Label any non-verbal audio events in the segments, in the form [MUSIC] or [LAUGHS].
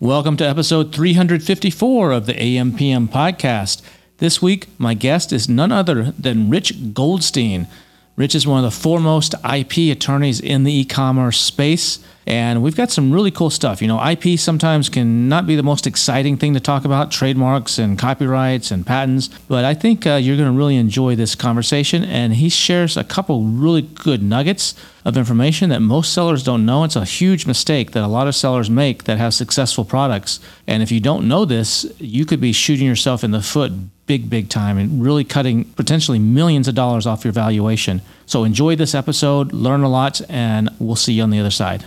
Welcome to episode 354 of the AMPM podcast. This week, my guest is none other than Rich Goldstein. Rich is one of the foremost IP attorneys in the e commerce space. And we've got some really cool stuff. You know, IP sometimes can not be the most exciting thing to talk about trademarks and copyrights and patents, but I think uh, you're going to really enjoy this conversation. And he shares a couple really good nuggets of information that most sellers don't know. It's a huge mistake that a lot of sellers make that have successful products. And if you don't know this, you could be shooting yourself in the foot big, big time and really cutting potentially millions of dollars off your valuation. So enjoy this episode, learn a lot, and we'll see you on the other side.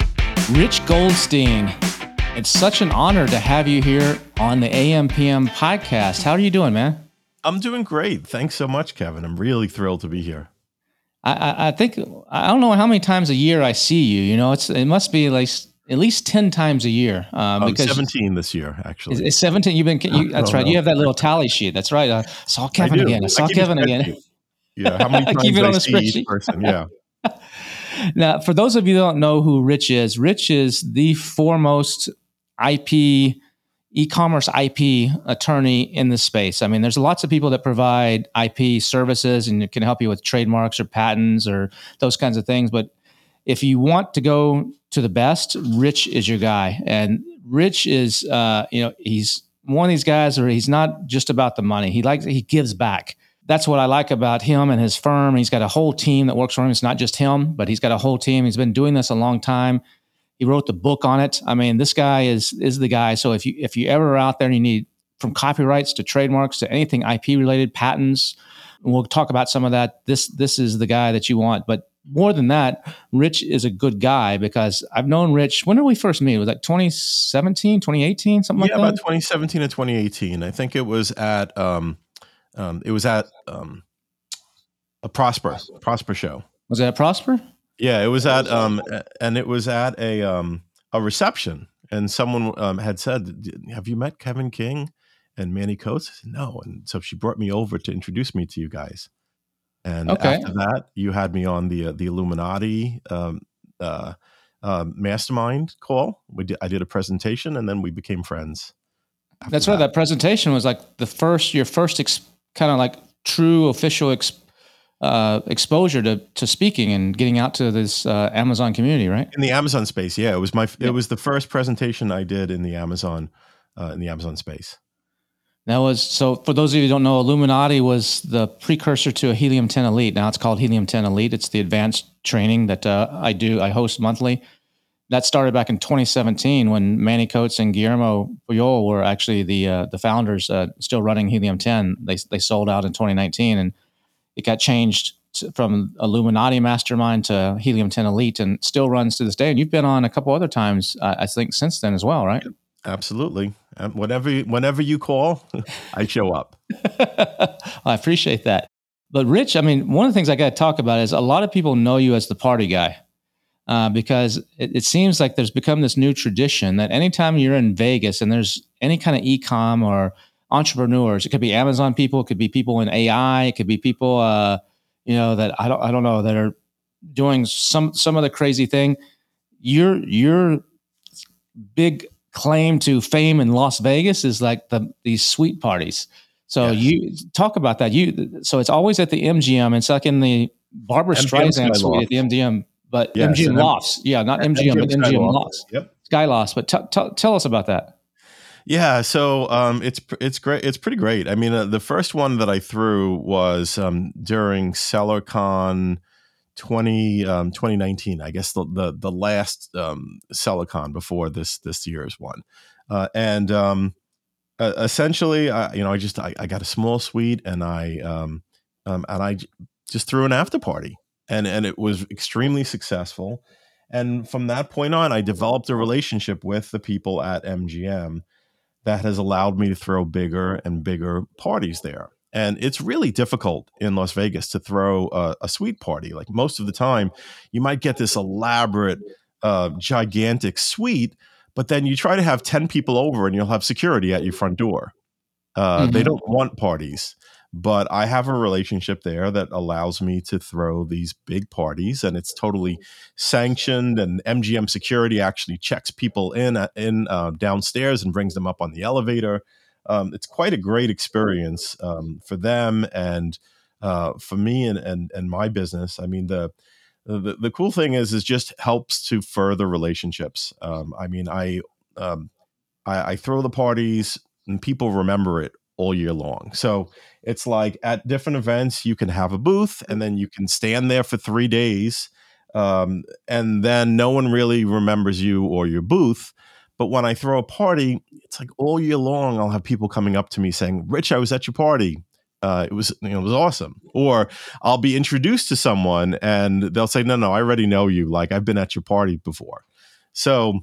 Rich Goldstein. It's such an honor to have you here on the AMPM podcast. How are you doing, man? I'm doing great. Thanks so much, Kevin. I'm really thrilled to be here. I, I, I think I don't know how many times a year I see you. You know, it's it must be like at least 10 times a year. Um, because 17 this year, actually. It's 17. You've been, you, [LAUGHS] that's right. You have that little tally sheet. That's right. I saw Kevin I again. I saw I Kevin again. Yeah. How many times [LAUGHS] I keep it on I see each person? Yeah. [LAUGHS] now, for those of you who don't know who Rich is, Rich is the foremost IP e-commerce IP attorney in the space. I mean, there's lots of people that provide IP services and can help you with trademarks or patents or those kinds of things. But if you want to go to the best, Rich is your guy. And Rich is, uh, you know, he's one of these guys where he's not just about the money. He likes he gives back that's what I like about him and his firm. He's got a whole team that works for him. It's not just him, but he's got a whole team. He's been doing this a long time. He wrote the book on it. I mean, this guy is is the guy. So if you if you ever are out there and you need from copyrights to trademarks to anything IP related, patents, we'll talk about some of that. This this is the guy that you want. But more than that, Rich is a good guy because I've known Rich. When did we first meet? Was that 2017, 2018, something yeah, like that? Yeah, about 2017 to 2018. I think it was at um, um, it was at um, a Prosper Prosper show. Was that Prosper? Yeah, it was at um, and it was at a um, a reception, and someone um, had said, "Have you met Kevin King and Manny Coats?" I said, "No," and so she brought me over to introduce me to you guys. And okay. after that, you had me on the uh, the Illuminati um, uh, uh, mastermind call. We did, I did a presentation, and then we became friends. That's that. right. That presentation was like the first your first ex- kind of like true official ex, uh, exposure to to speaking and getting out to this uh, Amazon community, right? In the Amazon space, yeah, it was my it was the first presentation I did in the Amazon uh, in the Amazon space. That was so. For those of you who don't know, Illuminati was the precursor to a Helium 10 Elite. Now it's called Helium 10 Elite. It's the advanced training that uh, I do. I host monthly that started back in 2017 when Manny Coats and Guillermo Puyol were actually the uh, the founders, uh, still running Helium 10. They they sold out in 2019, and it got changed to, from Illuminati Mastermind to Helium 10 Elite, and still runs to this day. And you've been on a couple other times, uh, I think, since then as well, right? Absolutely. Um, whenever whenever you call, [LAUGHS] I show up. [LAUGHS] I appreciate that. But Rich, I mean, one of the things I got to talk about is a lot of people know you as the party guy uh, because it, it, seems like there's become this new tradition that anytime you're in Vegas and there's any kind of e-com or entrepreneurs, it could be Amazon people, it could be people in AI, it could be people, uh, you know, that I don't, I don't know, that are doing some some of the crazy thing. Your your big claim to fame in Las Vegas is like the these sweet parties. So you talk about that. You so it's always at the MGM. It's like in the Barbra Streisand suite at the MGM but yes, MGM Lofts. Yeah, not MGM, MGM but MGM Lofts. Yep. Sky Lofts. But t- t- tell us about that. Yeah, so um, it's it's great. It's pretty great. I mean, uh, the first one that I threw was um, during SellerCon 20, um, 2019. I guess the the, the last um, SellerCon before this this year's one, uh, and um, uh, essentially, I, you know, I just I, I, got a small suite and I um, um, and I just threw an after party and and it was extremely successful. And from that point on, I developed a relationship with the people at MGM, that has allowed me to throw bigger and bigger parties there. And it's really difficult in Las Vegas to throw a, a suite party. Like most of the time, you might get this elaborate, uh, gigantic suite, but then you try to have 10 people over and you'll have security at your front door. Uh, mm-hmm. They don't want parties but I have a relationship there that allows me to throw these big parties, and it's totally sanctioned. And MGM security actually checks people in uh, in uh, downstairs and brings them up on the elevator. Um, it's quite a great experience um, for them and uh, for me and, and and my business. I mean the. The, the cool thing is is just helps to further relationships. Um, I mean, I, um, I I throw the parties and people remember it all year long. So it's like at different events, you can have a booth and then you can stand there for three days. Um, and then no one really remembers you or your booth. But when I throw a party, it's like all year long, I'll have people coming up to me saying, Rich, I was at your party. Uh, it was you know, it was awesome. Or I'll be introduced to someone and they'll say, No, no, I already know you. Like I've been at your party before. So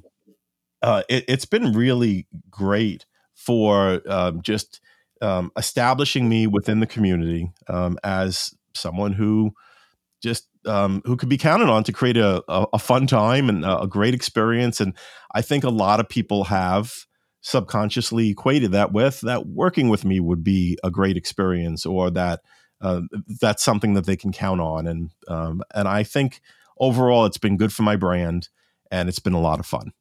uh, it, has been really great for um, just um, establishing me within the community um, as someone who just um, who could be counted on to create a, a, a fun time and a, a, great experience. And I think a lot of people have subconsciously equated that with that working with me would be a great experience or that uh, that's something that they can count on. And um, and I think overall it's been good for my brand and it's been a lot of fun.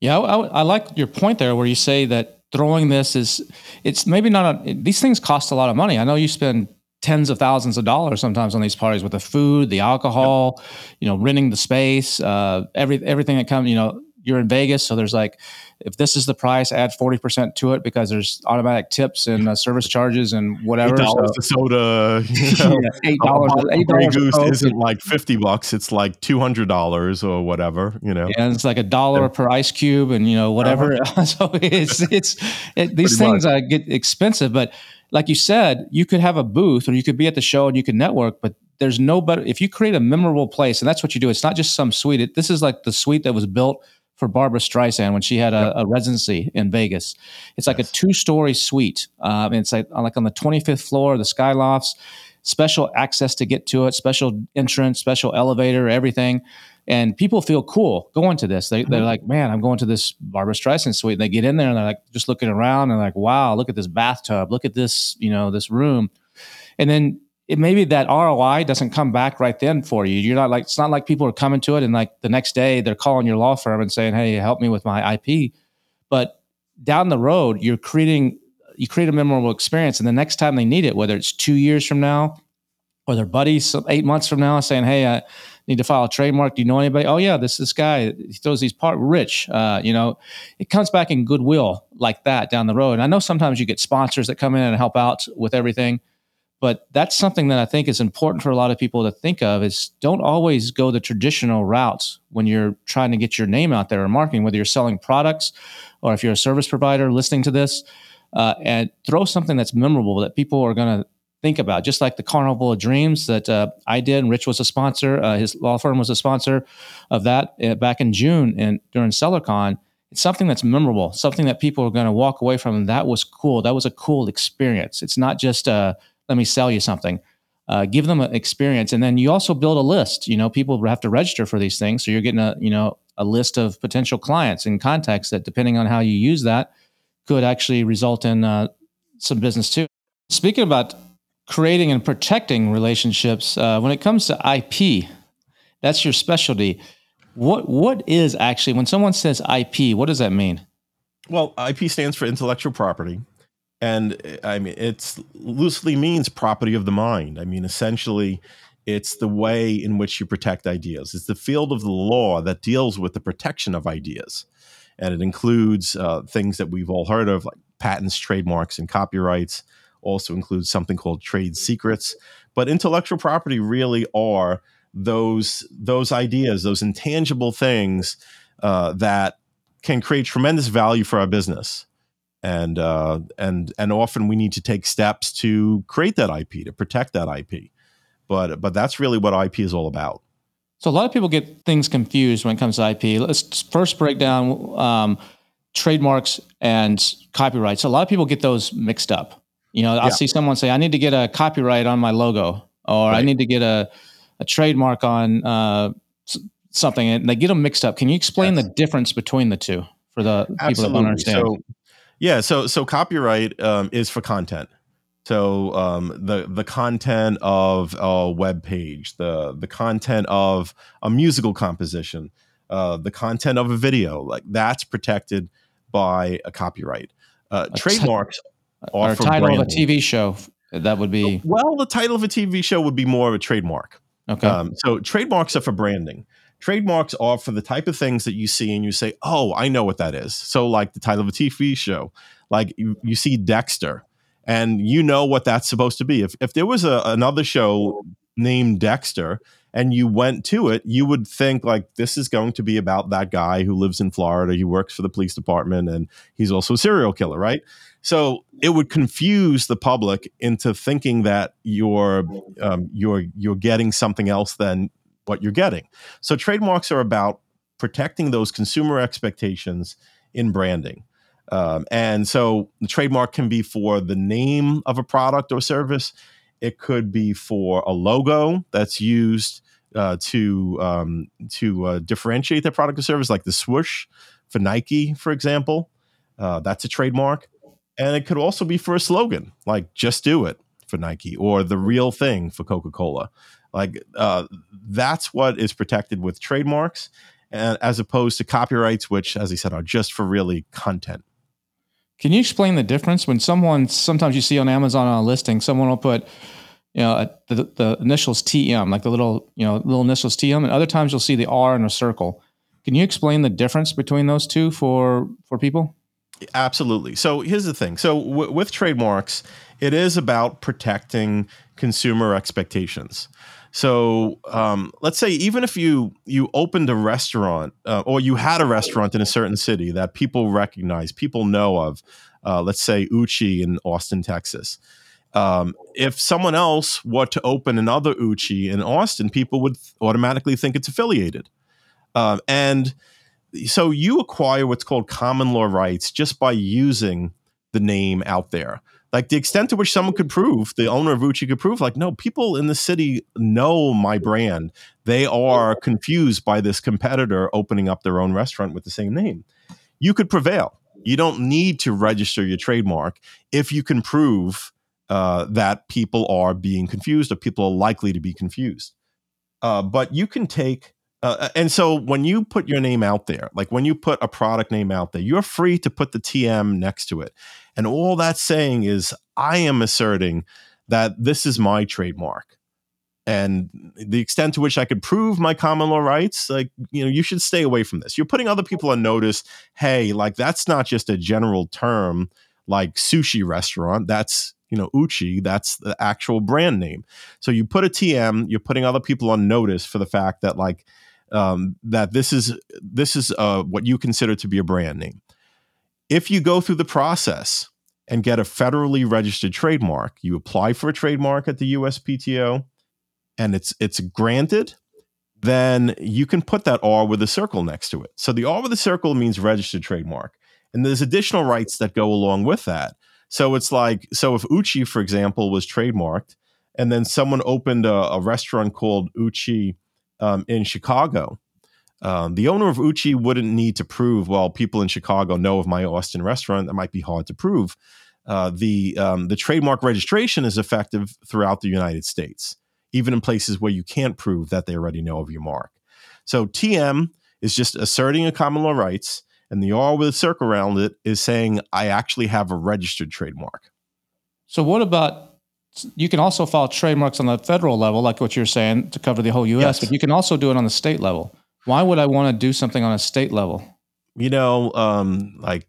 Yeah, I, I like your point there where you say that throwing this is it's maybe not a, these things cost a lot of money. I know you spend tens of thousands of dollars sometimes on these parties with the food, the alcohol, yep. you know, renting the space, uh, every everything that comes. You know, you're in Vegas, so there's like, if this is the price, add forty percent to it because there's automatic tips and uh, service charges and whatever. Eight dollars so, soda, you [LAUGHS] know, yeah, eight dollars. Eight dollars Goose isn't like fifty bucks; it's like two hundred dollars or whatever. You know, and it's like a dollar yeah. per ice cube, and you know whatever. Uh-huh. [LAUGHS] so it's it's it, [LAUGHS] these Pretty things uh, get expensive, but like you said, you could have a booth or you could be at the show and you could network, but there's no better if you create a memorable place, and that's what you do. It's not just some suite. It, this is like the suite that was built for Barbra Streisand when she had a, yep. a residency in Vegas. It's like yes. a two-story suite. Um, it's like like on the 25th floor, the Skylofts, special access to get to it, special entrance, special elevator, everything. And people feel cool going to this. They, mm-hmm. They're like, man, I'm going to this Barbra Streisand suite. And they get in there and they're like, just looking around and like, wow, look at this bathtub, look at this, you know, this room. And then it maybe that ROI doesn't come back right then for you. You're not like it's not like people are coming to it and like the next day they're calling your law firm and saying, "Hey, help me with my IP." But down the road, you're creating you create a memorable experience, and the next time they need it, whether it's two years from now or their buddies eight months from now, saying, "Hey, I need to file a trademark. Do you know anybody?" Oh yeah, this this guy he throws these part rich. Uh, you know, it comes back in goodwill like that down the road. And I know sometimes you get sponsors that come in and help out with everything but that's something that I think is important for a lot of people to think of is don't always go the traditional routes when you're trying to get your name out there or marketing, whether you're selling products or if you're a service provider listening to this, uh, and throw something that's memorable that people are going to think about. Just like the Carnival of Dreams that uh, I did, and Rich was a sponsor. Uh, his law firm was a sponsor of that uh, back in June and during SellerCon. It's something that's memorable, something that people are going to walk away from. That was cool. That was a cool experience. It's not just a let me sell you something. Uh, give them an experience, and then you also build a list. You know, people have to register for these things, so you're getting a you know a list of potential clients and contacts that, depending on how you use that, could actually result in uh, some business too. Speaking about creating and protecting relationships, uh, when it comes to IP, that's your specialty. What what is actually when someone says IP? What does that mean? Well, IP stands for intellectual property and eh, I mean it's loosely means property of the mind. I mean essentially it's the way in which you protect ideas. It's the field of the law that deals with the protection of ideas. And it includes uh, things that we've all heard of, like patents, trademarks, and copyrights. Also includes something called trade secrets. But intellectual property really are those those ideas, those intangible things uh, that can create tremendous value for our business and uh, and and often we need to take steps to create that IP to protect that IP. But but that's really what IP is all about. So a lot of people get things confused when it comes to IP. Let's first break down um, trademarks and copyrights. A lot of people get those mixed up. You know, I'll Yeah. see someone say, "I need to get a copyright on my logo," or "I need to get a a trademark on uh, something," and they get them mixed up. Can you explain Yes. the difference between the two for the people that don't understand? So, yeah, so so copyright um, is for content. So um, the the content of a web page, the the content of a musical composition, uh, the content of a video, like that's protected by a copyright. Uh, A trademarks or are a for title of a. TV show that would be Well, the title of a TV show would be more of a trademark. okay. Um, so trademarks are for branding. Trademarks are for the type of things that you see and you say, "Oh, I know what that is." So, like the title of a TV show, like you, you see Dexter, and you know what that's supposed to be. If if there was a, another show named Dexter and you went to it, you would think like this is going to be about that guy who lives in Florida. He works for the police department and he's also a serial killer, right? So it would confuse the public into thinking that you're um, you're you're getting something else than what you're getting. So trademarks are about protecting those consumer expectations in branding. Um, and so the trademark can be for the name of a product or service. It could be for a logo that's used uh, to um, to uh, differentiate their product or service, like the swoosh for Nike, for example. Uh, that's a trademark. And it could also be for a slogan, like "Just Do It" for Nike, or "The Real Thing" for Coca Cola. Like uh, that's what is protected with trademarks, and as opposed to copyrights, which, as I said, are just for really content. Can you explain the difference when someone sometimes you see on Amazon on a listing, someone will put, you know, the, the initials TM, like the little, you know, little initials TM, and other times you'll see the R in a circle. Can you explain the difference between those two for for people? Absolutely. So here's the thing. So w- with trademarks, it is about protecting consumer expectations. So um, let's say even if you you opened a restaurant uh, or you had a restaurant in a certain city that people recognize, people know of, uh, let's say Uchi in Austin, Texas. Um, if someone else were to open another Uchi in Austin, people would automatically think it's affiliated. Um, and so you acquire what's called common law rights just by using the name out there. Like the extent to which someone could prove, the owner of Uchi could prove, like, no, people in the city know my brand. They are confused by this competitor opening up their own restaurant with the same name. You could prevail. You don't need to register your trademark if you can prove uh, that people are being confused or people are likely to be confused. Uh, but you can take uh, and so when you put your name out there, like when you put a product name out there, you're free to put the TM next to it. And all that's saying is, I am asserting that this is my trademark. And the extent to which I could prove my common law rights, like, you know, you should stay away from this. You're putting other people on notice. Hey, like, that's not just a general term like sushi restaurant. That's, you know, Uchi, that's the actual brand name. So you put a TM, you're putting other people on notice for the fact that, like, um, that this is this is uh, what you consider to be a brand name. If you go through the process and get a federally registered trademark, you apply for a trademark at the USPTO, and it's it's granted, then you can put that R with a circle next to it. So the R with a circle means registered trademark, and there's additional rights that go along with that. So it's like so if Uchi, for example, was trademarked, and then someone opened a, a restaurant called Uchi um, in Chicago. Um, the owner of Uchi wouldn't need to prove, well, people in Chicago know of my Austin restaurant. That might be hard to prove. Uh, the um, the trademark registration is effective throughout the United States, even in places where you can't prove that they already know of your mark. So TM is just asserting a common law rights, and the R with a circle around it is saying I actually have a registered trademark. So what about you can also file trademarks on the federal level, like what you're saying, to cover the whole U.S. Yes. But you can also do it on the state level. Why would I want to do something on a state level? you know, um, like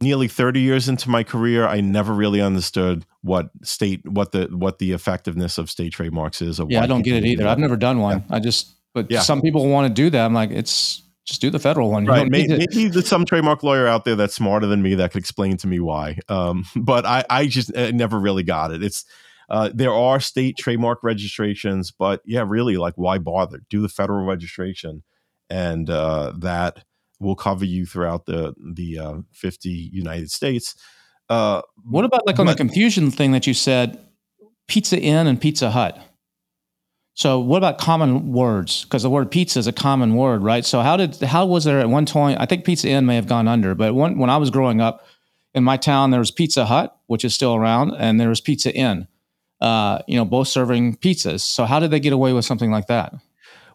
nearly 30 years into my career, I never really understood what state, what the, what the effectiveness of state trademarks is. Or Yeah, I don't get it either. I've never done one. I just, but Yeah. some people want to do that. I'm like, it's just do the federal one. You Right. don't May, need to- maybe there's some trademark lawyer out there that's smarter than me that could explain to me why. Um, [LAUGHS] but I, I just uh, never really got it. It's, uh, there are state trademark registrations, but yeah, really, like why bother? Do the federal registration, and uh, that will cover you throughout the the uh, 50 United States. Uh, What about like on the confusion thing that you said, Pizza Inn and Pizza Hut? So what about common words? Because the word pizza is a common word, right? So how did how was there at one point? I think Pizza Inn may have gone under, but when I was growing up in my town, there was Pizza Hut, which is still around, and there was Pizza Inn. Uh, you know, both serving pizzas. So how did they get away with something like that?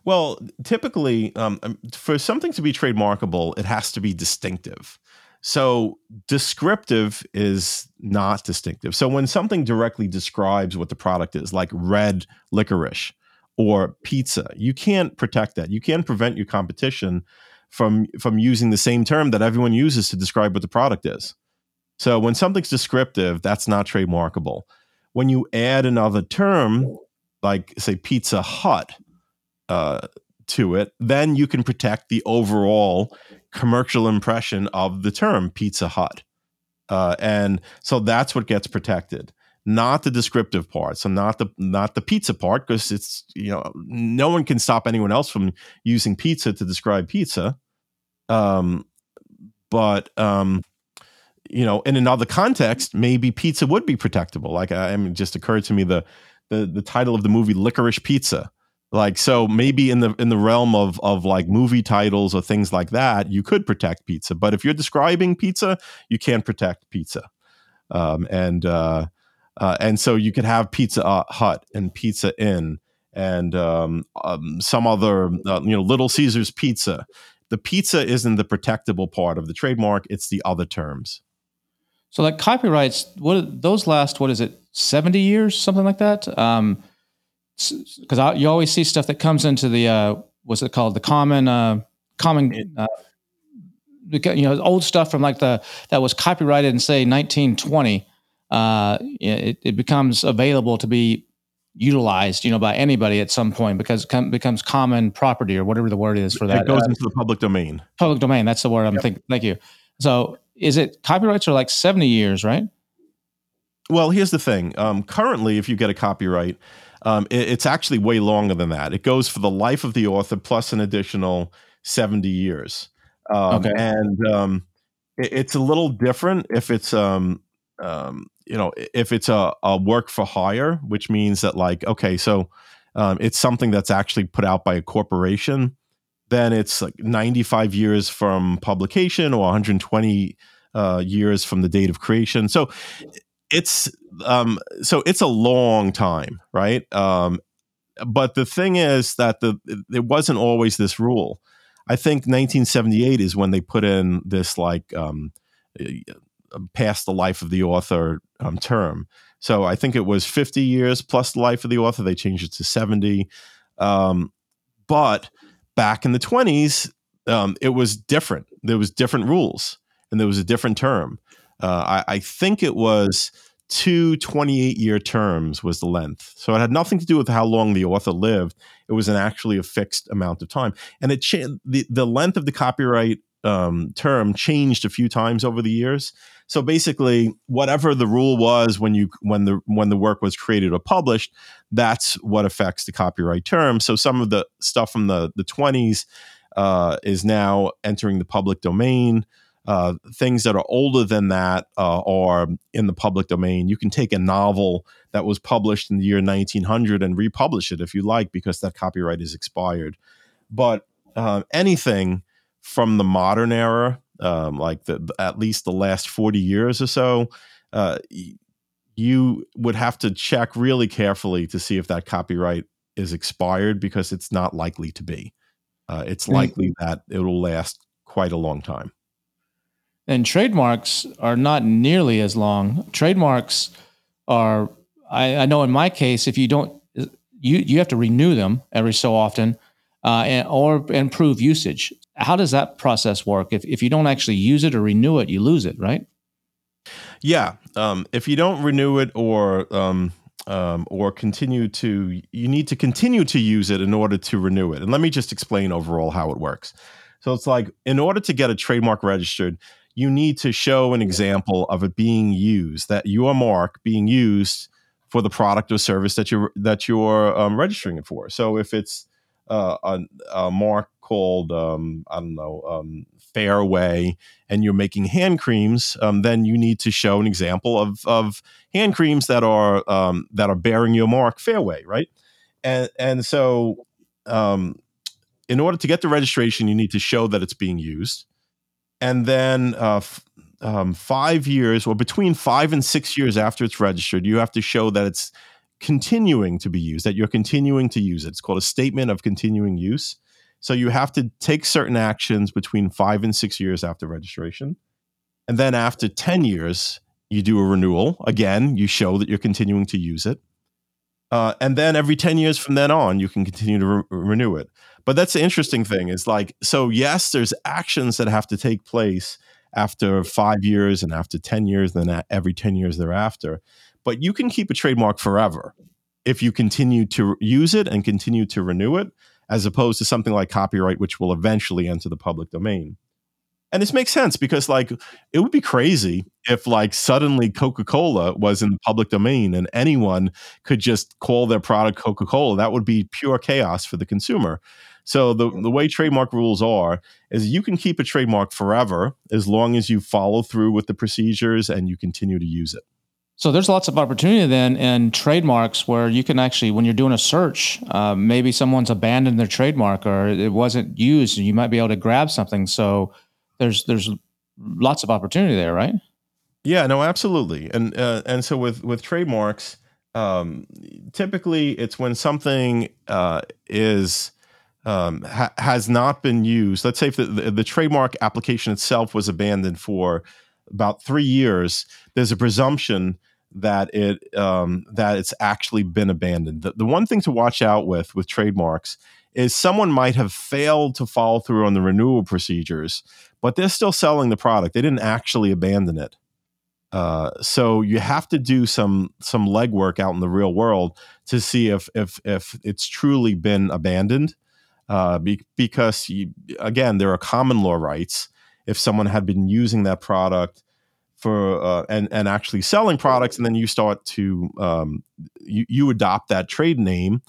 Well, typically, um, um, for something to be trademarkable, it has to be distinctive. So, descriptive is not distinctive. So, when something directly describes what the product is, like red licorice or pizza, you can't protect that. You can't prevent your competition from from using the same term that everyone uses to describe what the product is. So, when something's descriptive, that's not trademarkable. When you add another term, like say Pizza Hut, uh, to it, then you can protect the overall commercial impression of the term Pizza Hut. Uh, and so that's what gets protected, not the descriptive part. So not the not the pizza part, because it's you know no one can stop anyone else from using pizza to describe pizza. Um, but um, you know, in another context, maybe pizza would be protectable. Like I, I mean, it just occurred to me the the the title of the movie Licorice Pizza like so maybe in the in the realm of of like movie titles or things like that you could protect pizza but if you're describing pizza you can't protect pizza um, and uh, uh, and so you could have pizza hut and pizza inn and um, um, some other uh, you know little caesars pizza the pizza isn't the protectable part of the trademark it's the other terms So like copyrights, what those last? What is it? Seventy years, something like that. Um, because you always see stuff that comes into the uh, what's it called? The common uh, common. Uh, you know, old stuff from like the that was copyrighted in say 1920. Uh, it, it becomes available to be utilized, you know, by anybody at some point because it com- becomes common property or whatever the word is for that. it goes Uh, into the public domain public domain. That's the word I'm thinking. Thank you. So is it copyrights are like 70 years, right? Well, here's the thing. Um, currently, if you get a copyright, um, it- it's actually way longer than that. It goes for the life of the author plus an additional 70 years. Um, Okay. And um, it- it's a little different if it's, um, um, you know, if it's a, a work for hire, which means that, like, okay, so um, it's something that's actually put out by a corporation, then it's like 95 years from publication or 120 uh, years from the date of creation. So it's um so it's a long time right um but the thing is that the it wasn't always this rule i think 1978 is when they put in this like um uh, past the life of the author um, term so i think it was 50 years plus the life of the author they changed it to 70 um but back in the 20s um it was different there was different rules and there was a different term uh, I, I think it was two 28 year terms was the length. So it had nothing to do with how long the author lived. It was an actually a fixed amount of time. And it cha- the, the length of the copyright um, term changed a few times over the years. So basically, whatever the rule was when you when the when the work was created or published, that's what affects the copyright term. So some of the stuff from the the 20s uh, is now entering the public domain uh, things that are older than that uh, are in the public domain. You can take a novel that was published in the year 1900 and republish it if you like, because that copyright is expired. But uh, anything from the modern era, um, like the at least the last 40 years or so, uh, you would have to check really carefully to see if that copyright is expired because it's not likely to be. Uh, it's Mm. likely that it will last quite a long time. And trademarks are not nearly as long. Trademarks are, I, I know in my case, if you don't, you you have to renew them every so often, uh, and, or improve usage. How does that process work? If if you don't actually use it or renew it, you lose it, right? Yeah. Um, if you don't renew it or um, um, or continue to, you need to continue to use it in order to renew it. And let me just explain overall how it works. So it's like in order to get a trademark registered, you need to show an example of it being used, that your mark being used for the product or service that you're that you're um, registering it for. So if it's uh, a, a mark called um, I don't know um, Fairway and you're making hand creams, um, then you need to show an example of of hand creams that are um, that are bearing your mark Fairway, right? And and so um, in order to get the registration, you need to show that it's being used, and then uh, f- um, five years or between five and six years after it's registered, you have to show that it's continuing to be used, that you're continuing to use it. It's called a statement of continuing use. So you have to take certain actions between five and six years after registration. And then after 10 years, you do a renewal. Again, you show that you're continuing to use it. Uh, and then every 10 years from then on, you can continue to re- renew it. But that's the interesting thing is like, so yes, there's actions that have to take place after five years and after 10 years, and then every 10 years thereafter. But you can keep a trademark forever if you continue to use it and continue to renew it, as opposed to something like copyright, which will eventually enter the public domain. And this makes sense because, like, it would be crazy if, like, suddenly Coca Cola was in the public domain and anyone could just call their product Coca Cola. That would be pure chaos for the consumer. So the the way trademark rules are is you can keep a trademark forever as long as you follow through with the procedures and you continue to use it. So there's lots of opportunity then in trademarks where you can actually, when you're doing a search, uh, maybe someone's abandoned their trademark or it wasn't used, and you might be able to grab something. So there's there's lots of opportunity there, right? Yeah, no, absolutely. And uh, and so with with trademarks, um, typically it's when something uh, is um, ha- has not been used. Let's say if the, the, the, trademark application itself was abandoned for about three years, there's a presumption that it um, that it's actually been abandoned. The, the one thing to watch out with with trademarks is someone might have failed to follow through on the renewal procedures, but they're still selling the product. They didn't actually abandon it. Uh, so you have to do some some legwork out in the real world to see if if if it's truly been abandoned uh, be, because you, again, there are common law rights. If someone had been using that product for uh, and and actually selling products, and then you start to um, you, you adopt that trade name,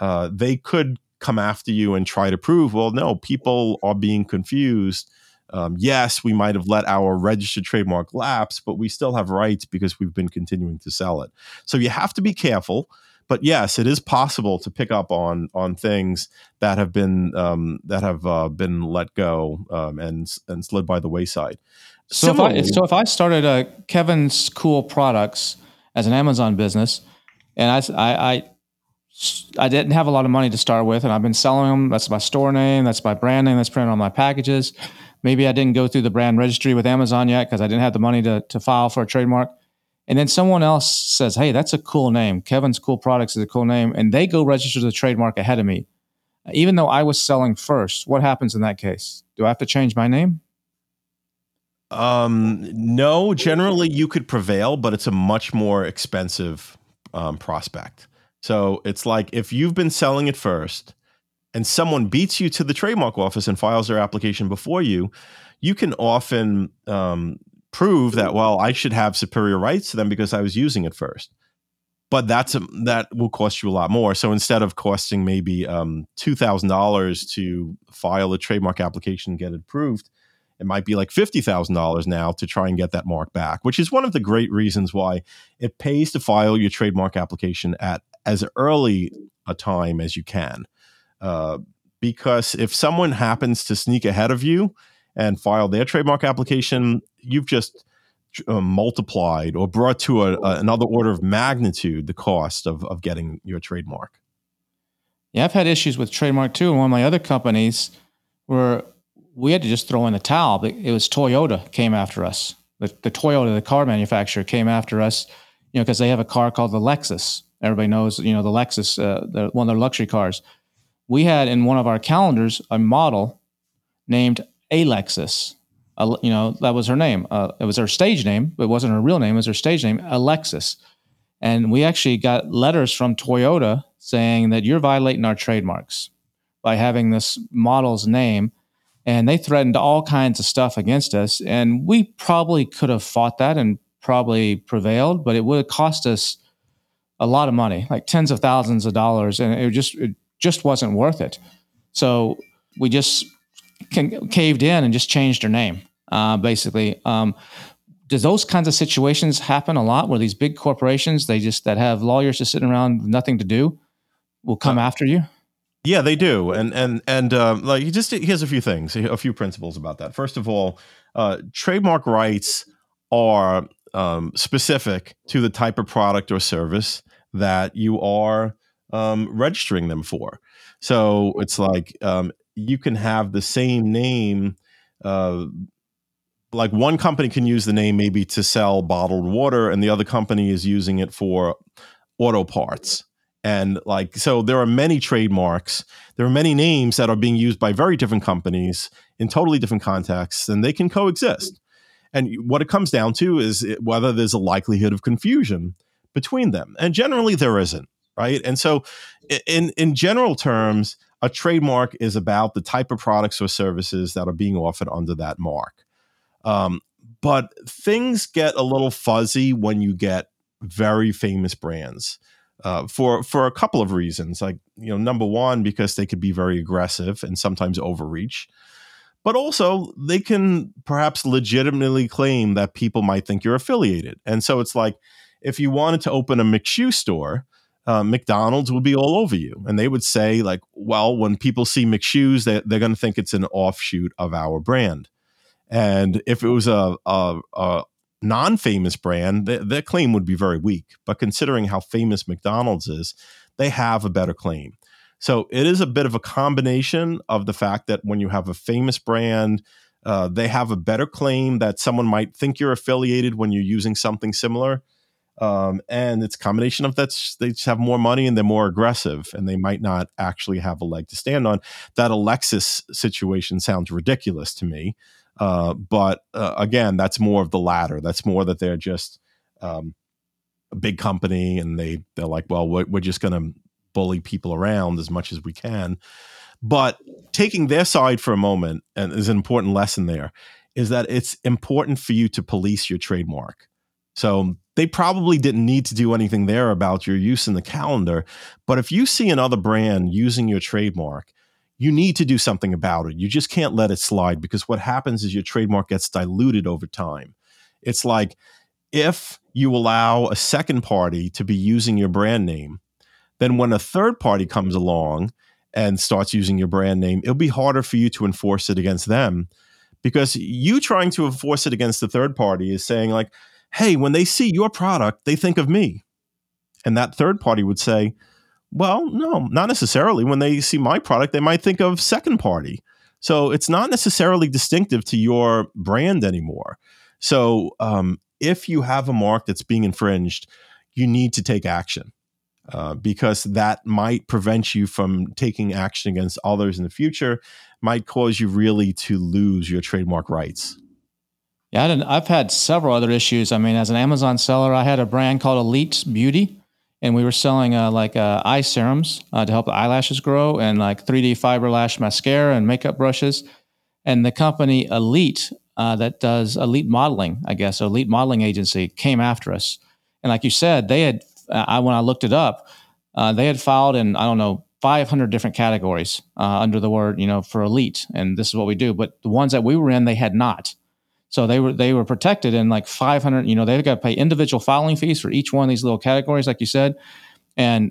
uh, they could come after you and try to prove, well, no, people are being confused. Um, yes, we might have let our registered trademark lapse, but we still have rights because we've been continuing to sell it. So you have to be careful but yes, it is possible to pick up on on things that have been um, that have uh, been let go um, and and slid by the wayside. So if, I, so if I started a Kevin's Cool Products as an Amazon business, and I, I, I I didn't have a lot of money to start with, and I've been selling them. That's my store name. That's my brand name. That's printed on my packages. Maybe I didn't go through the brand registry with Amazon yet because I didn't have the money to, to file for a trademark and then someone else says, "Hey, that's a cool name. Kevin's Cool Products is a cool name," and they go register the trademark ahead of me, even though I was selling first. What happens in that case? Do I have to change my name? Um, no. Generally, you could prevail, but it's a much more expensive um, prospect. So it's like if you've been selling it first, and someone beats you to the trademark office and files their application before you, you can often um, prove that well I should have superior rights to them because I was using it first. But that's a, that will cost you a lot more. So instead of costing maybe um, two thousand dollars to file a trademark application and get it approved, it might be like fifty thousand dollars now to try and get that mark back. Which is one of the great reasons why it pays to file your trademark application at as early a time as you can. Uh, because if someone happens to sneak ahead of you and file their trademark application, you've just uh, multiplied or brought to a, a, another order of magnitude the cost of, of getting your trademark. Yeah, I've had issues with trademark too. And one of my other companies where we had to just throw in the towel. But it was Toyota came after us. The, the Toyota, the car manufacturer, came after us, you know, because they have a car called the Lexus. Everybody knows, you know, the Lexus, uh, the, one of their luxury cars. We had in one of our calendars a model named Alexis. You know, that was her name. Uh, it was her stage name, but it wasn't her real name. It was her stage name, Alexis. And we actually got letters from Toyota saying that you're violating our trademarks by having this model's name. And they threatened all kinds of stuff against us. And we probably could have fought that and probably prevailed, but it would have cost us a lot of money, like tens of thousands of dollars. And it just, it just wasn't worth it. So we just can, caved in and just changed their name, uh, basically. Um, does those kinds of situations happen a lot where these big corporations they just that have lawyers just sitting around with nothing to do will come uh, after you? Yeah, they do, and and and uh, like just here's a few things, a few principles about that. First of all, uh, trademark rights are um, specific to the type of product or service that you are um, registering them for. So it's like um, you can have the same name. Uh, like one company can use the name maybe to sell bottled water, and the other company is using it for auto parts and like, so there are many trademarks. There are many names that are being used by very different companies in totally different contexts, and they can coexist. And what it comes down to is whether there's a likelihood of confusion between them. And generally, there isn't, right? And so, in, in general terms, a trademark is about the type of products or services that are being offered under that mark. Um, but things get a little fuzzy when you get very famous brands uh, for for a couple of reasons. Like you know, number one, because they could be very aggressive and sometimes overreach, but also they can perhaps legitimately claim that people might think you're affiliated. And so it's like if you wanted to open a McShoe store. Uh, McDonald's would be all over you, and they would say like, "Well, when people see McShoes, they, they're going to think it's an offshoot of our brand." And if it was a, a, a non-famous brand, th- their claim would be very weak. But considering how famous McDonald's is, they have a better claim. So it is a bit of a combination of the fact that when you have a famous brand, uh, they have a better claim that someone might think you're affiliated when you're using something similar. Um, and it's a combination of that they just have more money and they're more aggressive and they might not actually have a leg to stand on. That Alexis situation sounds ridiculous to me. Uh, but uh, again, that's more of the latter. That's more that they're just um, a big company and they they're like, well, we're, we're just going to bully people around as much as we can. But taking their side for a moment, and is an important lesson there, is that it's important for you to police your trademark. So they probably didn't need to do anything there about your use in the calendar. But if you see another brand using your trademark you need to do something about it. You just can't let it slide because what happens is your trademark gets diluted over time. It's like if you allow a second party to be using your brand name, then when a third party comes along and starts using your brand name, it'll be harder for you to enforce it against them because you trying to enforce it against the third party is saying, like, hey, when they see your product, they think of me. And that third party would say, well, no, not necessarily. When they see my product, they might think of second party. So it's not necessarily distinctive to your brand anymore. So um, if you have a mark that's being infringed, you need to take action uh, because that might prevent you from taking action against others in the future, might cause you really to lose your trademark rights. Yeah, I've had several other issues. I mean, as an Amazon seller, I had a brand called Elite Beauty and we were selling uh, like uh, eye serums uh, to help the eyelashes grow and like 3D fiber lash mascara and makeup brushes. And the company Elite uh, that does elite modeling, I guess, elite modeling agency came after us. And like you said, they had, uh, I, when I looked it up, uh, they had filed in, I don't know, 500 different categories under the word, you know, for elite. And this is what we do. But the ones that we were in, they had not. So they were they were protected in like 500. You know, they've got to pay individual filing fees for each one of these little categories, like you said, and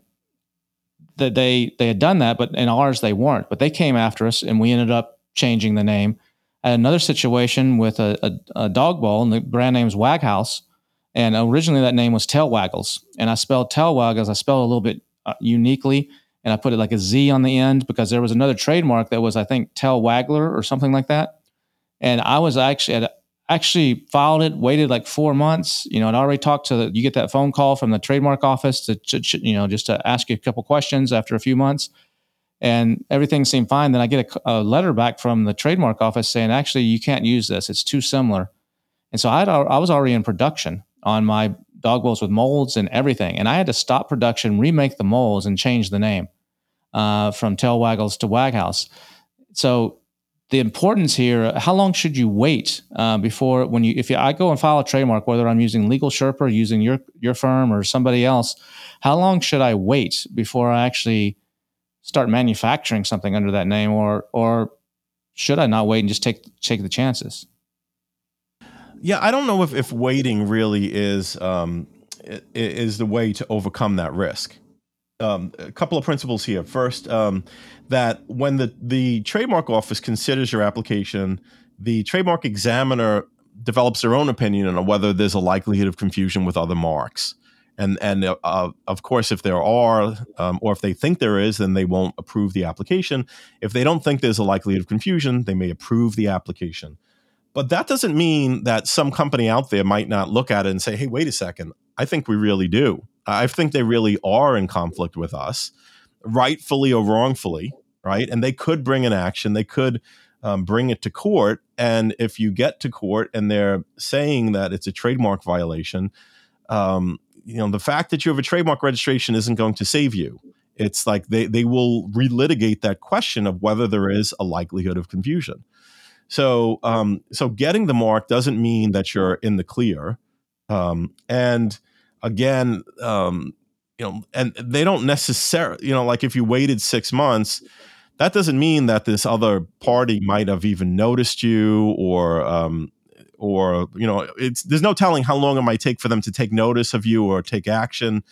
that they they had done that, but in ours they weren't. But they came after us, and we ended up changing the name. Had another situation with a, a, a dog bowl, and the brand name is Wag House, and originally that name was Tail Waggles, and I spelled Tail Waggles. I spelled a little bit uh, uniquely, and I put it like a Z on the end because there was another trademark that was I think Tail Waggler or something like that. And I was actually at actually filed it, waited like four months. You know, I'd already talked to the, you get that phone call from the trademark office to, to, you know, just to ask you a couple questions after a few months. And everything seemed fine. Then I get a, a letter back from the trademark office saying, actually, you can't use this. It's too similar. And so i I was already in production on my dog bowls with molds and everything. And I had to stop production, remake the molds, and change the name uh, from Tail Waggles to Wag House. So the importance here how long should you wait uh, before when you if you, i go and file a trademark whether i'm using legal sherpa using your your firm or somebody else how long should i wait before i actually start manufacturing something under that name or or should I not wait and just take take the chances? Yeah, I don't know if, if waiting really is um, is the way to overcome that risk. Um, a couple of principles here. First, um, that when the the trademark office considers your application, the trademark examiner develops their own opinion on whether there's a likelihood of confusion with other marks. And and uh, of course, if there are, um, or if they think there is, then they won't approve the application. If they don't think there's a likelihood of confusion, they may approve the application. But that doesn't mean that some company out there might not look at it and say, "Hey, wait a second, I think we really do. I think they really are in conflict with us, rightfully or wrongfully, right? And they could bring an action. They could um, bring it to court. And if you get to court and they're saying that it's a trademark violation, um, you know, the fact that you have a trademark registration isn't going to save you. It's like they, they will relitigate that question of whether there is a likelihood of confusion. So, um, so getting the mark doesn't mean that you're in the clear. Um, and again, um, you know, and they don't necessarily, you know, like if you waited six months, that doesn't mean that this other party might have even noticed you or um, or you know it's there's no telling how long it might take for them to take notice of you or take action.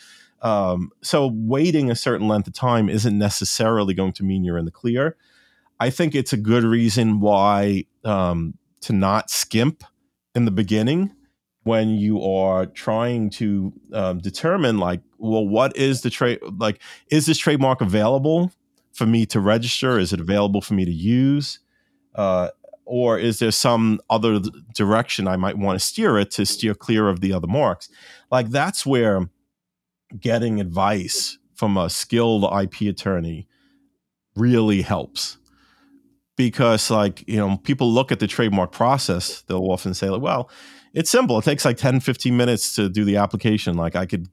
Um, so waiting a certain length of time isn't necessarily going to mean you're in the clear. I think it's a good reason why um, to not skimp in the beginning when you are trying to um, determine like well what is the trade like is this trademark available for me to register? Is it available for me to use? Uh, or is there some other direction I might want to steer it to steer clear of the other marks? Like that's where getting advice from a skilled IP attorney really helps. Because, like, you know, people look at the trademark process, they'll often say, like, well, it's simple. It takes like 10, 15 minutes to do the application. Like, I could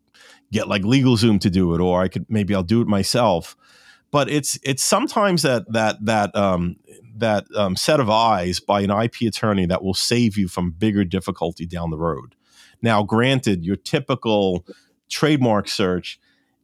get like LegalZoom to do it, or I could maybe I'll do it myself but it's it's sometimes that that that um, that um, set of eyes by an IP attorney that will save you from bigger difficulty down the road. Now, granted, your typical trademark search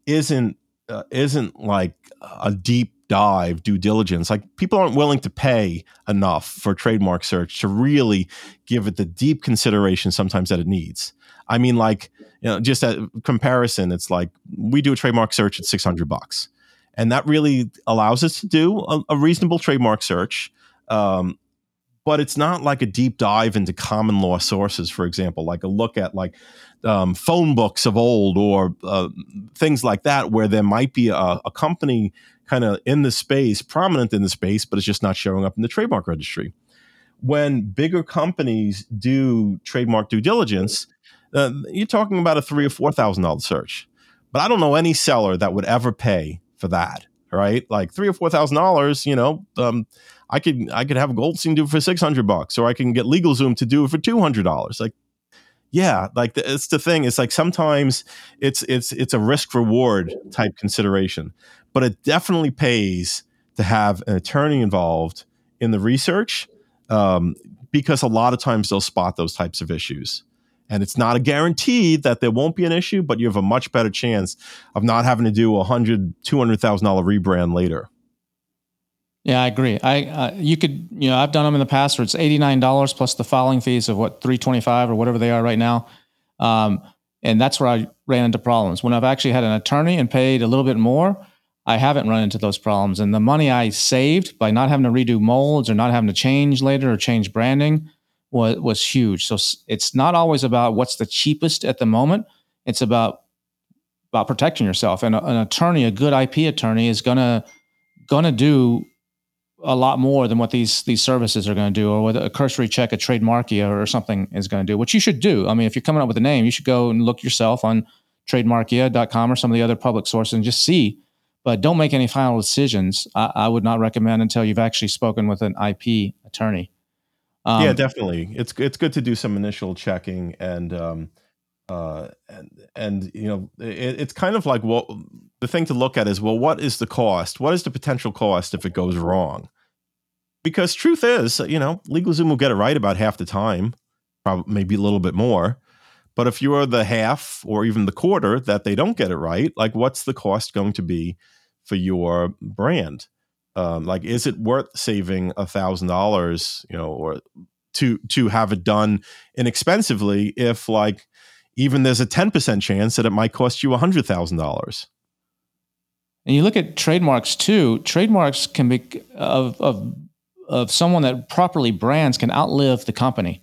isn't uh, isn't like a deep dive due diligence. Like people aren't willing to pay enough for trademark search to really give it the deep consideration sometimes that it needs. I mean, like you know, just a comparison, it's like we do a trademark search at six hundred bucks and that really allows us to do a, a reasonable trademark search. Um, but it's not like a deep dive into common law sources, for example, like a look at like um, phone books of old or uh, things like that, where there might be a, a company kind of in the space, prominent in the space, but it's just not showing up in the trademark registry. When bigger companies do trademark due diligence, uh, you're talking about a three or four thousand dollar search. But I don't know any seller that would ever pay for that, right? Like three or four thousand dollars, you know, um, I could I could have Goldstein do it for six hundred bucks, or I can get LegalZoom to do it for two hundred dollars. Like, yeah, like the, it's the thing. It's like sometimes it's it's it's a risk reward type consideration, but it definitely pays to have an attorney involved in the research um, because a lot of times they'll spot those types of issues. And it's not a guarantee that there won't be an issue, but you have a much better chance of not having to do a hundred, two hundred thousand dollar rebrand later. Yeah, I agree. I uh, you could you know I've done them in the past where it's eighty nine dollars plus the filing fees of what three twenty five or whatever they are right now, um, and that's where I ran into problems. When I've actually had an attorney and paid a little bit more, I haven't run into those problems. And the money I saved by not having to redo molds or not having to change later or change branding was was huge. So it's not always about what's the cheapest at the moment. It's about about protecting yourself. And a, an attorney, a good IP attorney, is gonna gonna do a lot more than what these these services are going to do, or what a cursory check at Trademarkia or something is going to do. Which you should do. I mean, if you're coming up with a name, you should go and look yourself on trademarkia.com or some of the other public sources and just see. But don't make any final decisions. I, I would not recommend until you've actually spoken with an IP attorney. Um, yeah, definitely. It's it's good to do some initial checking and um, uh, and and you know it, it's kind of like what the thing to look at is well, what is the cost? What is the potential cost if it goes wrong? Because truth is, you know, LegalZoom will get it right about half the time, probably maybe a little bit more. But if you're the half or even the quarter that they don't get it right, like what's the cost going to be for your brand? Um, like, is it worth saving a thousand dollars, you know, or to to have it done inexpensively if like even there's a 10% chance that it might cost you $100,000. And you look at trademarks too, trademarks can be of, of, of someone that properly brands can outlive the company.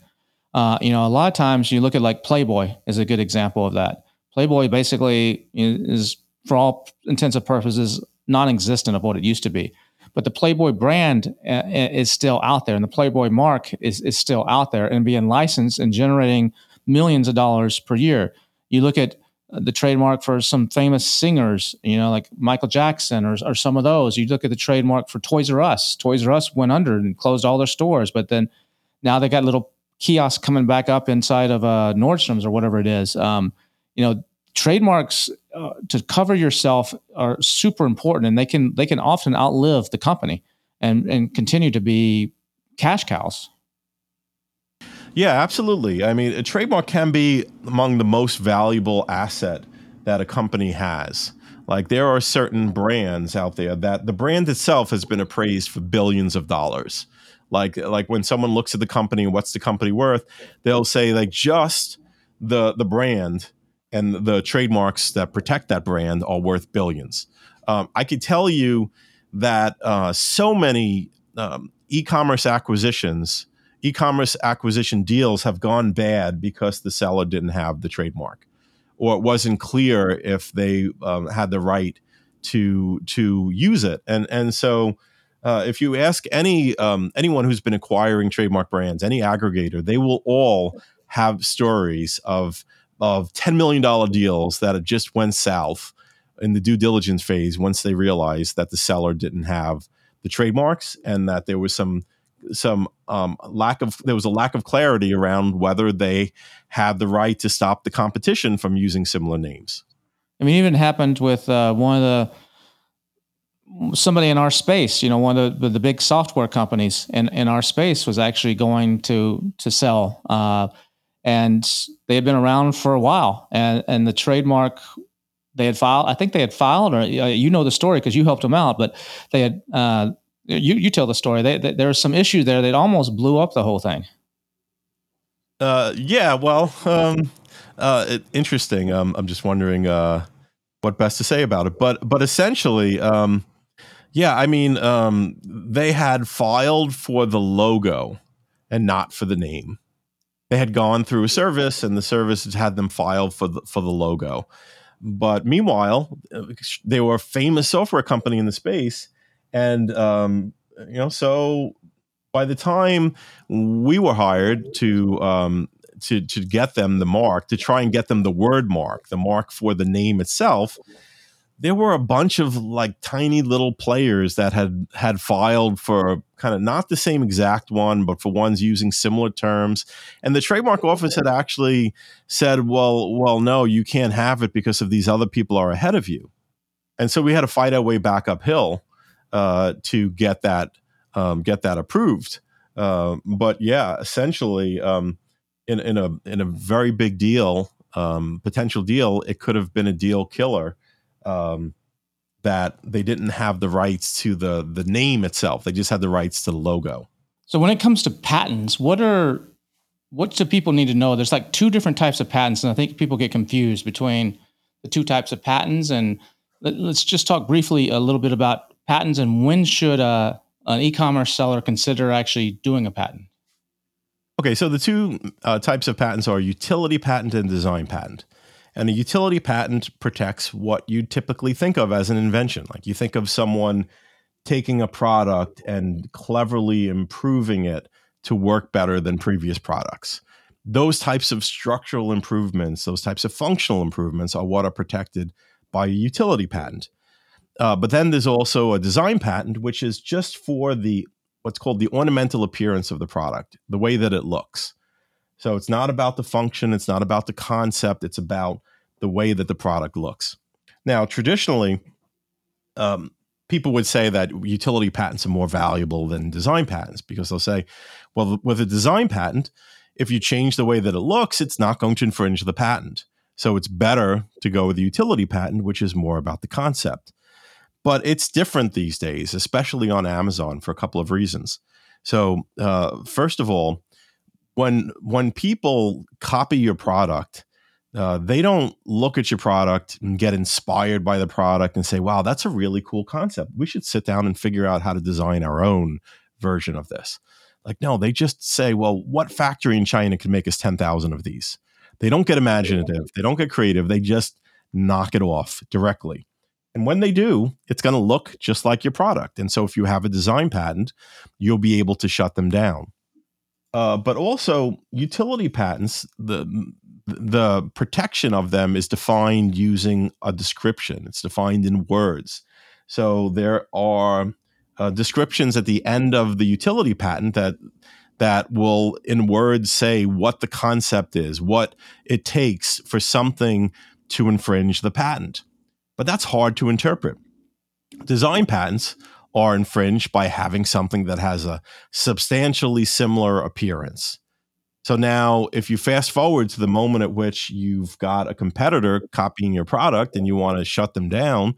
Uh, you know, a lot of times you look at like Playboy is a good example of that. Playboy basically is, for all intents and purposes, non-existent of what it used to be. But the Playboy brand uh, is still out there, and the Playboy mark is, is still out there and being licensed and generating millions of dollars per year. You look at uh, the trademark for some famous singers, you know, like Michael Jackson or, or some of those. You look at the trademark for Toys R Us. Toys R Us went under and closed all their stores, but then now they got little kiosks coming back up inside of uh, Nordstrom's or whatever it is. Um, you know, trademarks uh, to cover yourself are super important, and they can they can often outlive the company and and continue to be cash cows. Yeah, absolutely. I mean, a trademark can be among the most valuable asset that a company has. Like there are certain brands out there that the brand itself has been appraised for billions of dollars. Like like when someone looks at the company, and what's the company worth? They'll say like just the the brand and the trademarks that protect that brand are worth billions. Um, I could tell you that uh, so many um, e-commerce acquisitions e-commerce acquisition deals have gone bad because the seller didn't have the trademark. Or it wasn't clear if they um, had the right to to use it. And and so uh, if you ask any um, anyone who's been acquiring trademark brands any aggregator they will all have stories of of $10 million deals that just went south in the due diligence phase once they realized that the seller didn't have the trademarks and that there was some some um, lack of there was a lack of clarity around whether they had the right to stop the competition from using similar names. I mean, even happened with uh, one of the somebody in our space. You know, one of the, the big software companies in, in our space was actually going to to sell, uh, and they had been around for a while, and and the trademark they had filed. I think they had filed, or uh, you know the story because you helped them out, but they had uh, you you tell the story. They, they, there was some issue there that almost blew up the whole thing. Uh, yeah. Well, um, uh, it, interesting. Um, I'm just wondering uh, what best to say about it. But but essentially, um, yeah. I mean, um, they had filed for the logo and not for the name. They had gone through a service, and the service had had them file for the for the logo. But meanwhile, uh, they were a famous software company in the space and um, you know, so by the time we were hired to um, to to get them the mark, to try and get them the word mark, the mark for the name itself, there were a bunch of like tiny little players that had had filed for kind of not the same exact one, but for ones using similar terms. And the trademark office had actually said, "Well, well, no, you can't have it because of these other people are ahead of you." And so we had to fight our way back uphill uh, to get that um, get that approved. Uh, but yeah, essentially, um, in in a in a very big deal, um, potential deal, it could have been a deal killer. Um, that they didn't have the rights to the the name itself; they just had the rights to the logo. So when it comes to patents, what are what do people need to know? There's like two different types of patents, and I think people get confused between the two types of patents. And let, us just talk briefly a little bit about patents and when should a, an e-commerce seller consider actually doing a patent? Okay, so the two uh, types of patents are utility patent and design patent. And a utility patent protects what you typically think of as an invention. Like you think of someone taking a product and cleverly improving it to work better than previous products. Those types of structural improvements, those types of functional improvements are what are protected by a utility patent. Uh, but then there's also a design patent, which is just for the what's called the ornamental appearance of the product, the way that it looks. So it's not about the function, it's not about the concept, it's about the way that the product looks. Now, traditionally, um, people would say that utility patents are more valuable than design patents because they'll say, well, with a design patent, if you change the way that it looks, it's not going to infringe the patent. So it's better to go with the utility patent, which is more about the concept. But it's different these days, especially on Amazon for a couple of reasons. So, uh, first of all, when when people copy your product, uh, they don't look at your product and get inspired by the product and say, "Wow, that's a really cool concept. We should sit down and figure out how to design our own version of this." Like, no, they just say, "Well, what factory in China can make us ten thousand of these?" They don't get imaginative. They don't get creative. They just knock it off directly. And when they do, it's going to look just like your product. And so if you have a design patent, you'll be able to shut them down. Uh, but also utility patents, the the protection of them is defined using a description. It's defined in words. So there are uh, descriptions at the end of the utility patent that that will in words say what the concept is, what it takes for something to infringe the patent. But that's hard to interpret. Design patents are infringed by having something that has a substantially similar appearance. So now, if you fast forward to the moment at which you've got a competitor copying your product and you want to shut them down,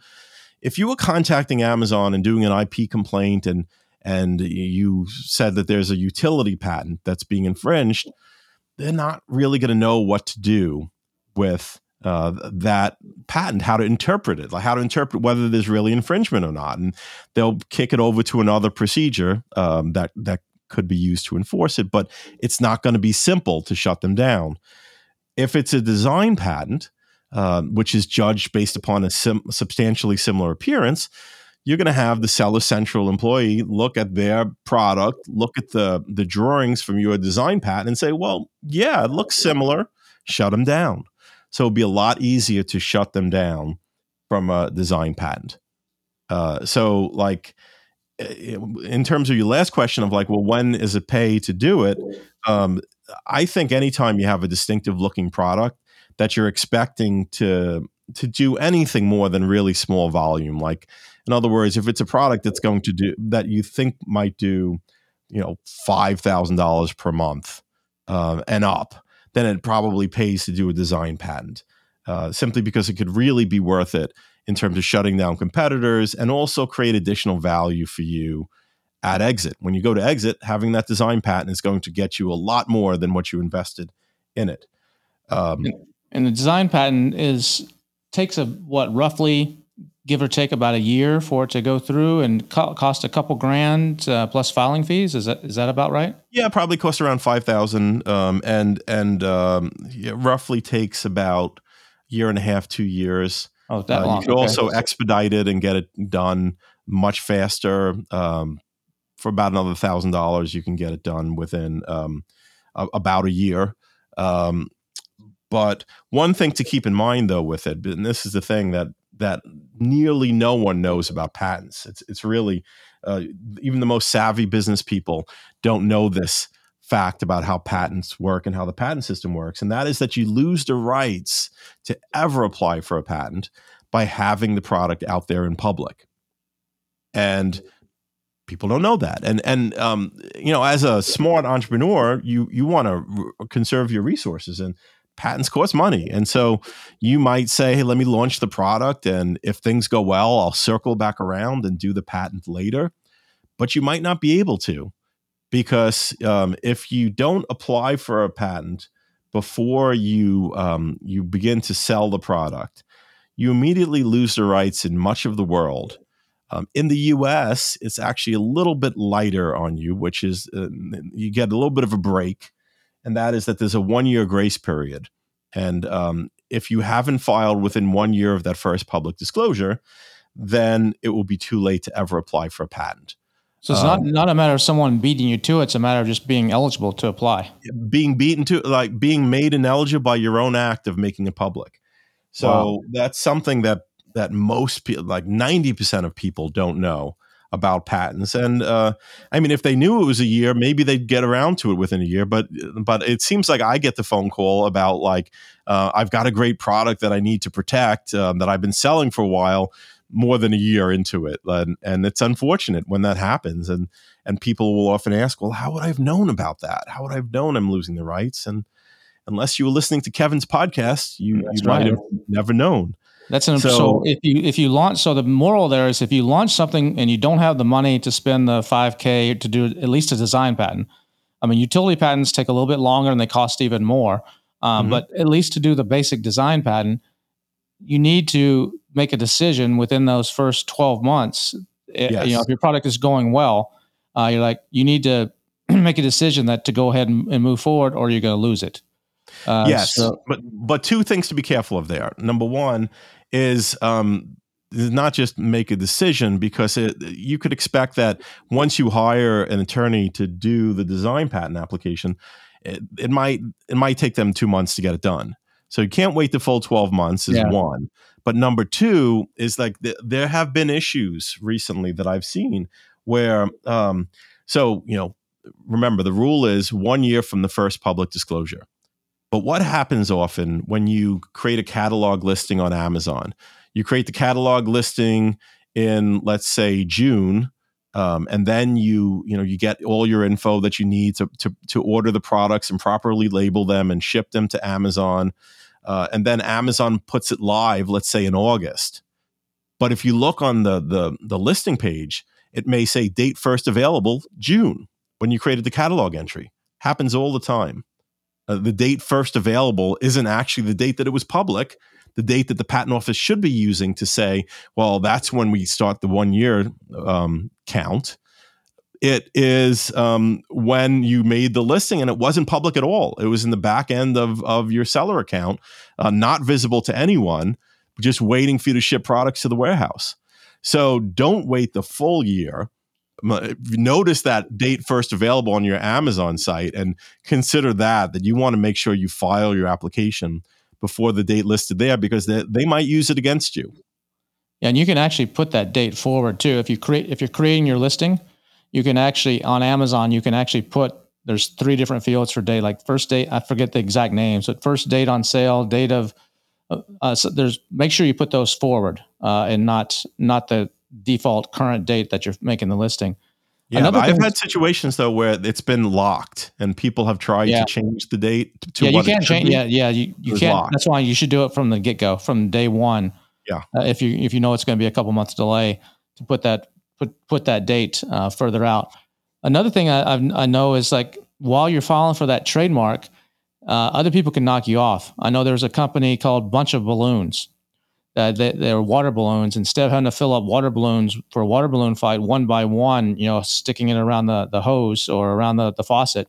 if you were contacting Amazon and doing an IP complaint and and you said that there's a utility patent that's being infringed, they're not really going to know what to do with uh, that patent, how to interpret it, like how to interpret whether there's really infringement or not, and they'll kick it over to another procedure um, that that could be used to enforce it. But it's not going to be simple to shut them down. If it's a design patent, uh, which is judged based upon a sim- substantially similar appearance, you're going to have the seller central employee look at their product, look at the the drawings from your design patent, and say, "Well, yeah, it looks similar." Shut them down. So it'd be a lot easier to shut them down from a design patent. Uh, so, like, in terms of your last question of like, well, when is it pay to do it? Um, I think anytime you have a distinctive looking product that you're expecting to to do anything more than really small volume, like in other words, if it's a product that's going to do that you think might do, you know, five thousand dollars per month uh, and up, then it probably pays to do a design patent, uh, simply because it could really be worth it in terms of shutting down competitors and also create additional value for you at exit. When you go to exit, having that design patent is going to get you a lot more than what you invested in it. Um, and the design patent is takes a what roughly give or take about a year for it to go through and co- cost a couple grand uh, plus filing fees. Is that is that about right? Yeah, probably costs around five thousand, um, and and um, yeah, roughly takes about year and a half, two years. Oh, that uh, long. You could okay. also expedite it and get it done much faster. Um, for about another thousand dollars, you can get it done within um, a, about a year. Um, but one thing to keep in mind, though, with it, and this is the thing that that nearly no one knows about patents. It's it's really uh, even the most savvy business people don't know this fact about how patents work and how the patent system works, and that is that you lose the rights to ever apply for a patent by having the product out there in public, and people don't know that. And and um, you know, as a smart entrepreneur, you you want to r- conserve your resources and patents cost money. And so you might say, hey, let me launch the product. And if things go well, I'll circle back around and do the patent later. But you might not be able to because um, if you don't apply for a patent before you um, you begin to sell the product, you immediately lose the rights in much of the world. Um, in the U.S., it's actually a little bit lighter on you, which is uh, you get a little bit of a break and that is that there's a one year grace period. And um, if you haven't filed within one year of that first public disclosure, then it will be too late to ever apply for a patent. So it's um, not not a matter of someone beating you to it; it's a matter of just being eligible to apply. Being beaten to, like being made ineligible by your own act of making it public. So wow. that's something that that most people, like ninety percent of people, don't know about patents. And uh, I mean, if they knew it was a year, maybe they'd get around to it within a year. But but it seems like I get the phone call about like uh, I've got a great product that I need to protect um, that I've been selling for a while, more than a year into it, and, and it's unfortunate when that happens. And and people will often ask, well, how would I have known about that? How would I have known I'm losing the rights? And unless you were listening to Kevin's podcast, you, you might have never known. That's an, So- so, if you if you launch so the moral there is if you launch something and you don't have the money to spend the 5k to do at least a design patent. I mean utility patents take a little bit longer and they cost even more. Um, Mhm. but at least to do the basic design patent, you need to make a decision within those first 12 months. Eh, Yes. You know, if your product is going well, uh, you're like you need to [CLEARS THROAT] make a decision that to go ahead and, and move forward or you're going to lose it. Uh, yes, so- but but two things to be careful of there. Number one is um, not just make a decision because it, you could expect that once you hire an attorney to do the design patent application, it, it might it might take them two months to get it done. So you can't wait the full twelve months. Is Yeah. one. But number two is like th- there have been issues recently that I've seen where um, so you know remember the rule is one year from the first public disclosure. But what happens often when you create a catalog listing on Amazon? You create the catalog listing in, let's say, June, um, and then you you know you get all your info that you need to to, to order the products and properly label them and ship them to Amazon, uh, and then Amazon puts it live, let's say in August. But if you look on the the the listing page, it may say date first available June when you created the catalog entry. Happens all the time uh, the date first available isn't actually the date that it was public. The date that the patent office should be using to say well that's when we start the one year um, count. It is um, when you made the listing and it wasn't public at all. It was in the back end of, of your seller account uh, not visible to anyone just waiting for you to ship products to the warehouse. So don't wait the full year notice that date first available on your Amazon site and consider that that you want to make sure you file your application before the date listed there because they, they might use it against you. Yeah, and you can actually put that date forward too. If you create, if you're creating your listing, you can actually on Amazon, you can actually put. There's three different fields for date, like first date. I forget the exact names, but first date on sale, date of. Uh, uh, so there's make sure you put those forward uh, and not not the default current date that you're making the listing. Yeah, I've had situations though where it's been locked and people have tried Yeah. to change the date to yeah, you can't change. be. Yeah, yeah, you, you can't. locked. That's why you should do it from the get go, from day one. Yeah. Uh, if you if you know it's going to be a couple months delay, to put that put put that date uh, further out. Another thing I, I've, I know is like while you're filing for that trademark, uh, other people can knock you off. I know there's a company called Bunch of Balloons. Uh, they, they're water balloons. Instead of having to fill up water balloons for a water balloon fight one by one, you know, sticking it around the, the hose or around the, the faucet,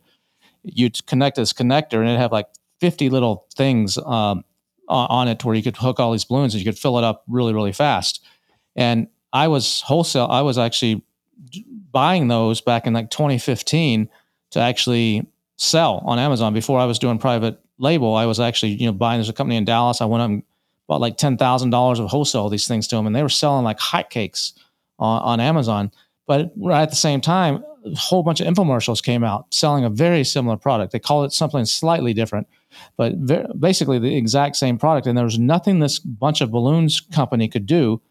you'd connect this connector and it'd have like 50 little things um, on, on it where you could hook all these balloons and you could fill it up really, really fast. And I was wholesale, I was actually buying those back in like 2015 to actually sell on Amazon before I was doing private label. I was actually, you know, buying there's a company in Dallas. I went up and bought like ten thousand dollars of wholesale these things to them, and they were selling like hotcakes on, on Amazon. But right at the same time, a whole bunch of infomercials came out selling a very similar product. They called it something slightly different, but ver basically the exact same product. And there was nothing this bunch of balloons company could do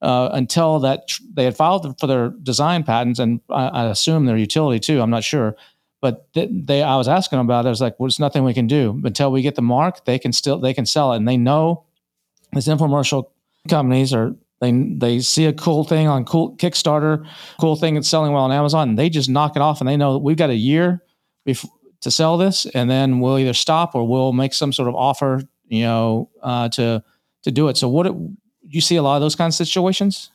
uh, until that tr- they had filed for their design patents, and I, I assume their utility too. I'm not sure, but th- they I was asking them about. it. I was like, "Well, there's nothing we can do until we get the mark. They can still they can sell it, and they know these infomercial companies are they they see a cool thing on cool Kickstarter, cool thing that's selling well on Amazon, and they just knock it off, and they know we've got a year before to sell this, and then we'll either stop or we'll make some sort of offer, you know, uh, to to do it. So what it, you see a lot of those kinds of situations.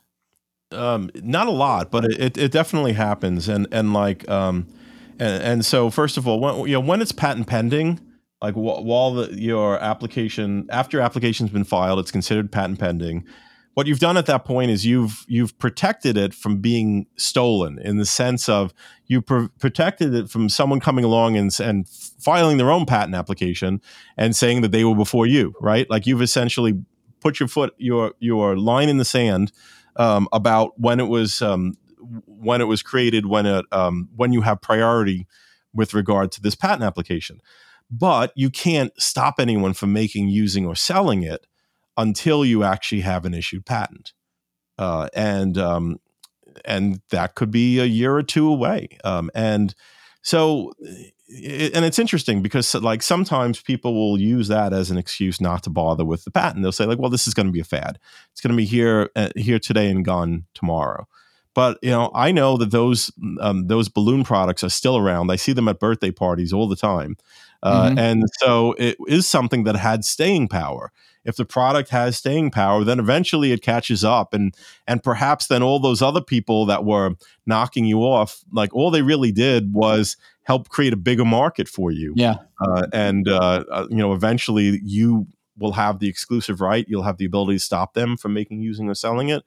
um, not a lot, but it, it, it definitely happens. And and like um, and, and so first of all, when you know when it's patent pending, like wh- while the, your application after your application's been filed, it's considered patent pending. What you've done at that point is you've you've protected it from being stolen in the sense of you pr- protected it from someone coming along and and filing their own patent application and saying that they were before you, right? Like you've essentially put your foot your your line in the sand um, about when it was um, when it was created, when it um, when you have priority with regard to this patent application. But you can't stop anyone from making, using, or selling it until you actually have an issued patent, uh, and um, and that could be a year or two away. Um, and so it, and it's interesting because like sometimes people will use that as an excuse not to bother with the patent. They'll say like, well, this is going to be a fad. It's going to be here uh, here today and gone tomorrow. But you know, I know that those um, those balloon products are still around. I see them at birthday parties all the time, uh, mm-hmm. and so it is something that had staying power. If the product has staying power, then eventually it catches up, and and perhaps then all those other people that were knocking you off, like all they really did was help create a bigger market for you. Yeah, uh, and uh, uh you know, eventually you will have the exclusive right. You'll have the ability to stop them from making, using, or selling it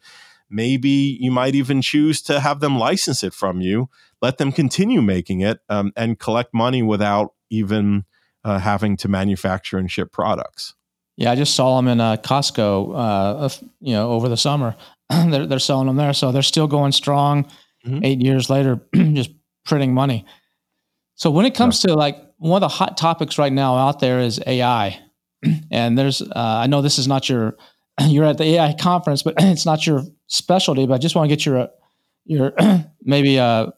Maybe you might even choose to have them license it from you, let them continue making it, um, and collect money without even uh, having to manufacture and ship products. Yeah, I just saw them in uh, Costco, uh, you know, over the summer. [CLEARS THROAT] they're, they're selling them there, so they're still going strong. Mm-hmm. Eight years later, [CLEARS THROAT] just printing money. So when it comes yeah. to like one of the hot topics right now out there is AI, [CLEARS THROAT] and there's uh, I know this is not your you're at the AI conference, but it's not your specialty. But I just want to get your your [CLEARS THROAT] maybe uh,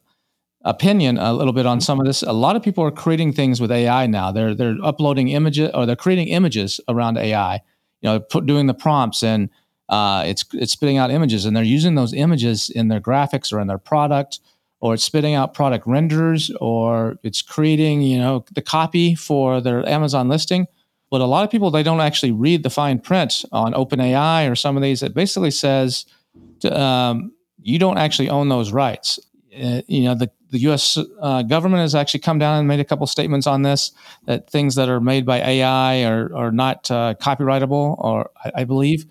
opinion a little bit on some of this. A lot of people are creating things with AI now. They're they're uploading images or they're creating images around AI. You know, put, doing the prompts and uh, it's it's spitting out images, and they're using those images in their graphics or in their product, or it's spitting out product renders, or it's creating you know the copy for their Amazon listing. But a lot of people they don't actually read the fine print on OpenAI or some of these. It basically says um, you don't actually own those rights. Uh, you know the the U.S. Uh, government has actually come down and made a couple statements on this that things that are made by AI are are not uh, copyrightable, or I, I believe.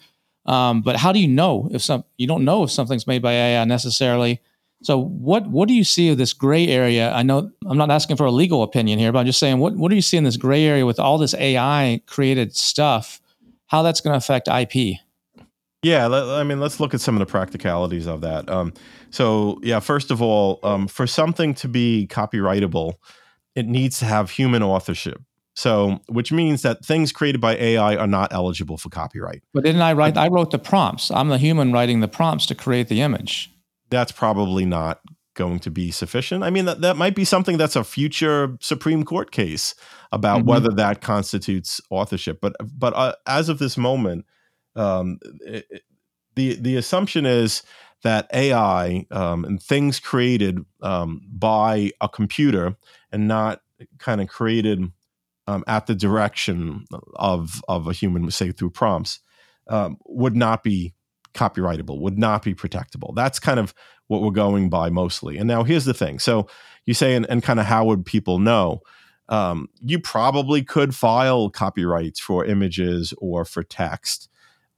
Um, but how do you know if some you don't know if something's made by AI necessarily? So what what do you see of this gray area? I know I'm not asking for a legal opinion here, but I'm just saying what what do you see in this gray area with all this AI created stuff? How that's going to affect IP? Yeah, I mean, let's look at some of the practicalities of that. Um, so, yeah, first of all, um, for something to be copyrightable, it needs to have human authorship. So, which means that things created by AI are not eligible for copyright. But didn't I write? I wrote the prompts. I'm the human writing the prompts to create the image that's probably not going to be sufficient. I mean, that, that might be something that's a future Supreme Court case about mm-hmm. whether that constitutes authorship. But but uh, as of this moment, um, it, the the assumption is that AI um, and things created um, by a computer and not kind of created um, at the direction of of a human, say through prompts, um, would not be copyrightable, would not be protectable. That's kind of what we're going by mostly. And now here's the thing. So you say, and, and kind of how would people know? Um, you probably could file copyrights for images or for text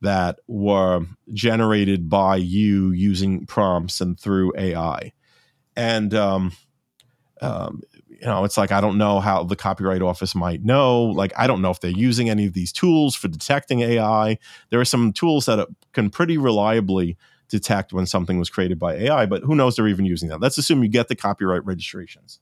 that were generated by you using prompts and through AI. And um, um, you know, it's like I don't know how the copyright office might know. Like I don't know if they're using any of these tools for detecting AI. There are some tools that can pretty reliably detect when something was created by AI, but who knows they're even using that. Let's assume you get the copyright registrations.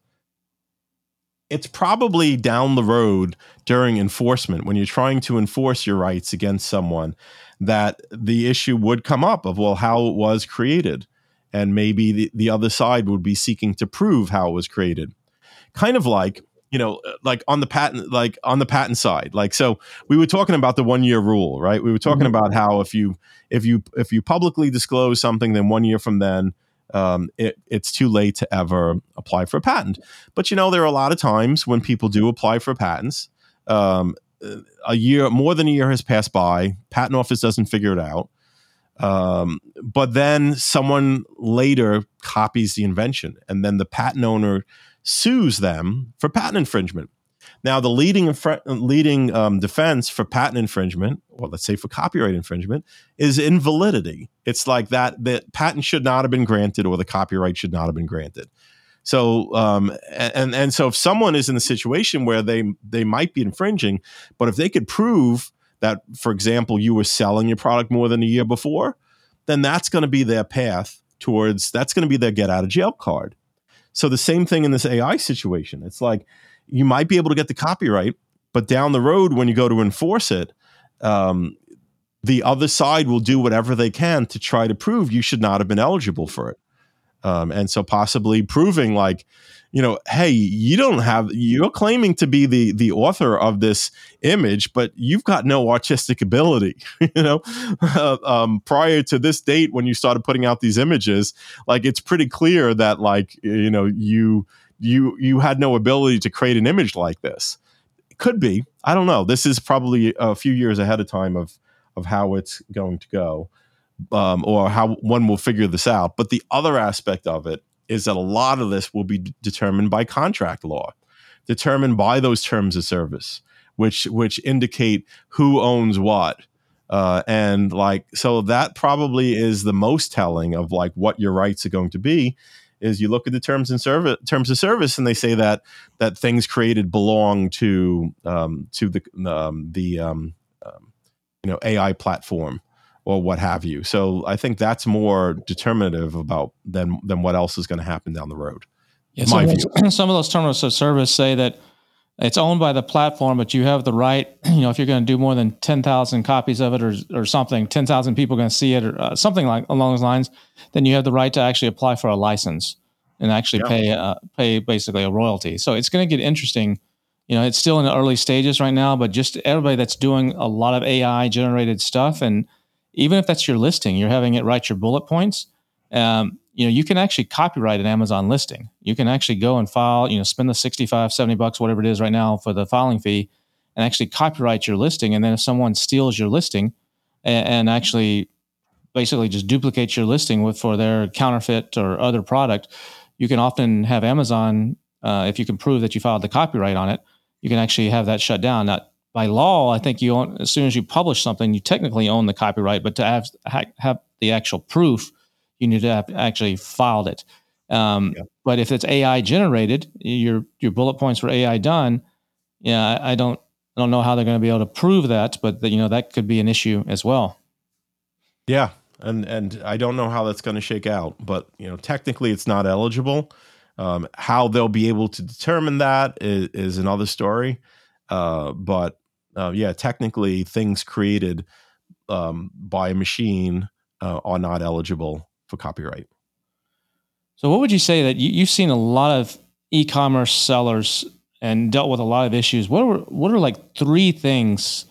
It's probably down the road during enforcement when you're trying to enforce your rights against someone that the issue would come up of well how it was created. And maybe the, the other side would be seeking to prove how it was created. Kind of like you know uh, like on the patent like on the patent side like so we were talking about the one year rule right? We were talking mm-hmm. about how if you if you if you publicly disclose something then one year from then um, it, it's too late to ever apply for a patent. But you know there are a lot of times when people do apply for patents um, a year more than a year has passed by patent office doesn't figure it out um, but then someone later copies the invention and then the patent owner sues them for patent infringement. Now, the leading leading um, defense for patent infringement, or let's say for copyright infringement, is invalidity. It's like that that patent should not have been granted, or the copyright should not have been granted. So, um, and and so if someone is in a situation where they they might be infringing, but if they could prove that, for example, you were selling your product more than a year before, then that's going to be their path towards that's going to be their get out of jail card. So the same thing in this AI situation. It's like you might be able to get the copyright, but down the road when you go to enforce it, um, the other side will do whatever they can to try to prove you should not have been eligible for it. Um, and so possibly proving like you know hey you don't have you're claiming to be the the author of this image but you've got no artistic ability [LAUGHS] you know? [LAUGHS] Um, prior to this date when you started putting out these images like it's pretty clear that like you know you you you had no ability to create an image like this. It could be. I don't know. This is probably a few years ahead of time of of how it's going to go um, or how one will figure this out. But the other aspect of it is that a lot of this will be d- determined by contract law, determined by those terms of service, which which indicate who owns what. Uh, and like so that probably is the most telling of like what your rights are going to be is you look at the terms and service terms of service and they say that that things created belong to um, to the um, the um, um you know AI platform or what have you. So I think that's more determinative about than than what else is going to happen down the road. Yeah, my view. [CLEARS THROAT] Some of those terms of service say that it's owned by the platform, but you have the right. [CLEARS THROAT] You know, if you're going to do more than ten thousand copies of it, or or something, ten thousand people are going to see it, or uh, something like along those lines, then you have the right to actually apply for a license and actually yeah. pay uh, pay basically a royalty. So it's going to get interesting. You know, it's still in the early stages right now, but just everybody that's doing a lot of AI generated stuff and even if that's your listing, you're having it write your bullet points. Um, you know, you can actually copyright an Amazon listing. You can actually go and file, you know, spend the 65, 70 bucks, whatever it is right now for the filing fee and actually copyright your listing. And then if someone steals your listing and, and actually basically just duplicates your listing with for their counterfeit or other product, you can often have Amazon, uh, if you can prove that you filed the copyright on it, you can actually have that shut down. Now, by law, I think you own, as soon as you publish something, you technically own the copyright, but to have have the actual proof, you need to have actually filed it. Um, yeah. But if it's AI generated, your your bullet points were AI done. Yeah, I, I don't I don't know how they're going to be able to prove that, but the, you know that could be an issue as well. Yeah, and and I don't know how that's going to shake out, but you know technically it's not eligible. Um, how they'll be able to determine that is, is another story. Uh, but uh, yeah, technically things created um, by a machine uh, are not eligible for copyright. So, what would you say that you, have seen a lot of e-commerce sellers and dealt with a lot of issues? What are what are like three things,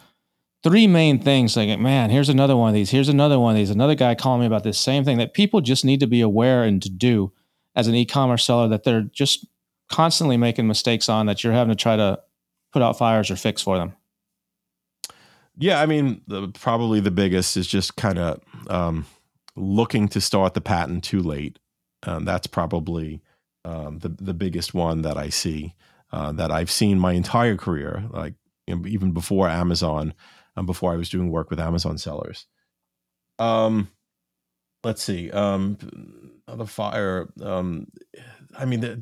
three main things? Like, man, here's another one of these. Here's another one of these. Another guy calling me about this same thing that people just need to be aware and to do as an e-commerce seller that they're just constantly making mistakes on that you're having to try to put out fires or fix for them. Yeah, I mean, the, probably the biggest is just kind of um, looking to start the patent too late. Um, that's probably um, the the biggest one that I see uh, that I've seen my entire career, like you know, even before Amazon, um, before I was doing work with Amazon sellers. Um, let's see. Um, the fire. Um, I mean, there,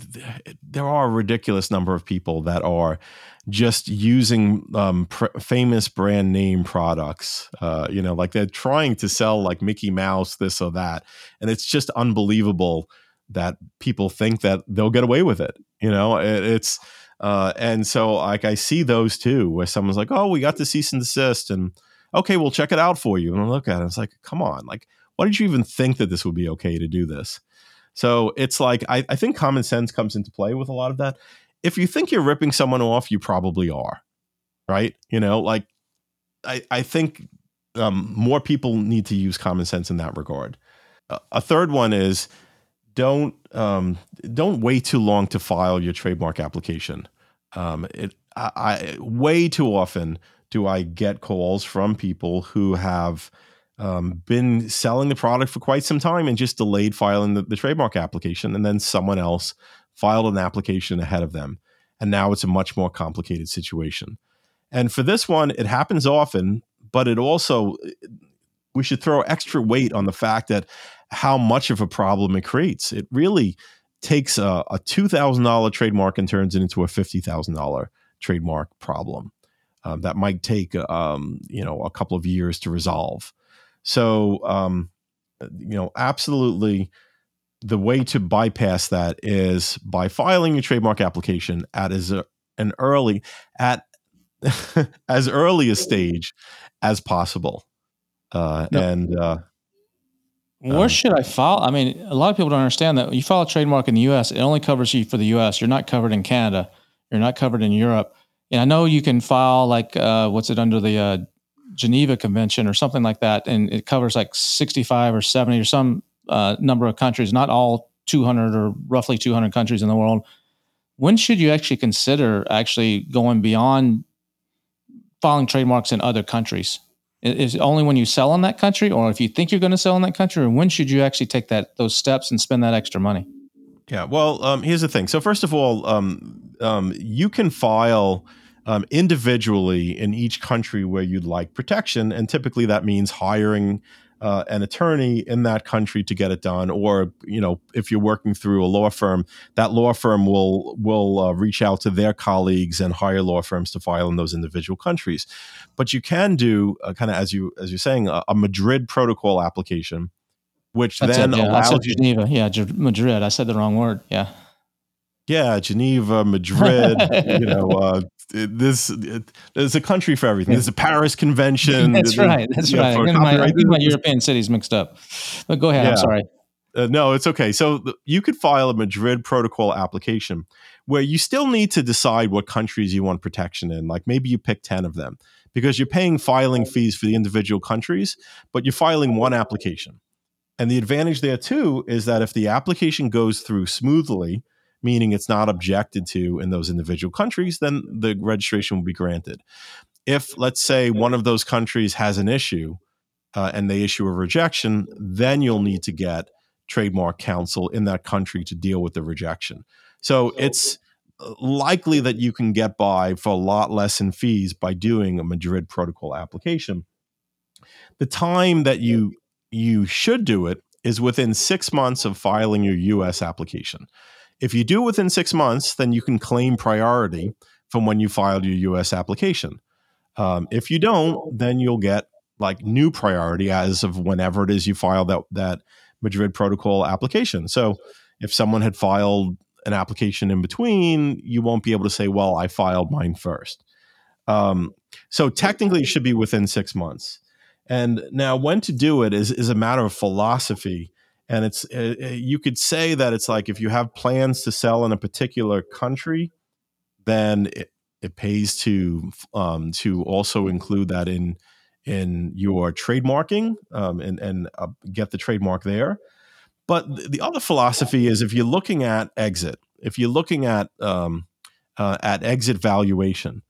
there are a ridiculous number of people that are just using um, pr- famous brand name products. Uh, you know, like they're trying to sell like Mickey Mouse, this or that, and it's just unbelievable that people think that they'll get away with it. You know, it, it's uh, and so like I see those too, where someone's like, "Oh, we got the cease and desist," and okay, we'll check it out for you. And I look at it, it's like, come on, like, why did you even think that this would be okay to do this? So it's like I, I think common sense comes into play with a lot of that. If you think you're ripping someone off, you probably are, right? You know, like I I think um, more people need to use common sense in that regard. A third one is don't um, don't wait too long to file your trademark application. Um, it I, I way too often do I get calls from people who have um, been selling the product for quite some time and just delayed filing the, the trademark application. And then someone else filed an application ahead of them. And now it's a much more complicated situation. And for this one, it happens often, but it also, we should throw extra weight on the fact that how much of a problem it creates. It really takes a, a $2,000 trademark and turns it into a $50,000 trademark problem. Um, that might take um, you know a couple of years to resolve. So, um, you know, absolutely the way to bypass that is by filing your trademark application at as a, an early at [LAUGHS] as early a stage as possible. Uh, and uh, Where um, should I file? I mean, a lot of people don't understand that you file a trademark in the U.S. It only covers you for the U.S. You're not covered in Canada. You're not covered in Europe. And I know you can file like uh, what's it under the uh, Geneva Convention or something like that, and it covers like 65 or 70 or some uh, number of countries, not all 200 or roughly 200 countries in the world. When should you actually consider actually going beyond filing trademarks in other countries? Is it only when you sell in that country, or if you think you're going to sell in that country, or when should you actually take that those steps and spend that extra money? Yeah, well, um, here's the thing. So first of all, um, um, you can file um, individually in each country where you'd like protection, and typically that means hiring uh, an attorney in that country to get it done, or you know, if you're working through a law firm, that law firm will will uh, reach out to their colleagues and hire law firms to file in those individual countries. But you can do uh, kind of as you as you're saying a, a Madrid Protocol application, which That's then it, yeah. allows you Geneva. Yeah, Madrid. I said the wrong word. Yeah. Yeah, Geneva, Madrid, you know, [LAUGHS] uh, this it, there's a country for everything. There's a Paris [LAUGHS] Convention. That's right. That's right. Know, my, I think my European cities mixed up. But go ahead. Yeah. I'm sorry. Uh, no, it's okay. So th- you could file a Madrid Protocol application where you still need to decide what countries you want protection in. Like maybe you pick 10 of them because you're paying filing fees for the individual countries, but you're filing one application. And the advantage there too is that if the application goes through smoothly, meaning it's not objected to in those individual countries, then the registration will be granted. If, let's say, one of those countries has an issue uh, and they issue a rejection, then you'll need to get trademark counsel in that country to deal with the rejection. So it's uh, likely that you can get by for a lot less in fees by doing a Madrid protocol application. The time that you you should do it is within six months of filing your US application. If you do within six months, then you can claim priority from when you filed your US application. Um, if you don't, then you'll get like new priority as of whenever it is you file that that Madrid Protocol application. So if someone had filed an application in between, you won't be able to say, "Well, I filed mine first. Um, so technically, it should be within six months. And now, when to do it is is a matter of philosophy and it's uh, uh, you could say that it's like if you have plans to sell in a particular country then it, it pays to um, to also include that in in your trademarking um, and and uh, get the trademark there. But the other philosophy is if you're looking at exit if you're looking at um, uh, at exit valuation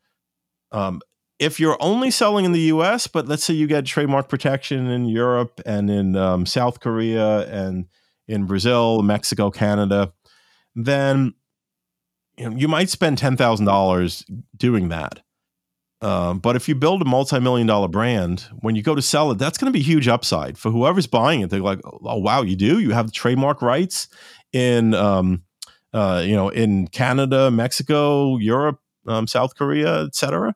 um, if you're only selling in the US, but let's say you get trademark protection in Europe and in um, South Korea and in Brazil, Mexico, Canada, then you, know, you might spend $10,000 doing that. Um, but if you build a multi-million dollar brand, when you go to sell it, that's going to be huge upside for whoever's buying it. They're like, "Oh wow, you do? You have trademark rights in, um, uh, you know, in Canada, Mexico, Europe, um, South Korea, etc."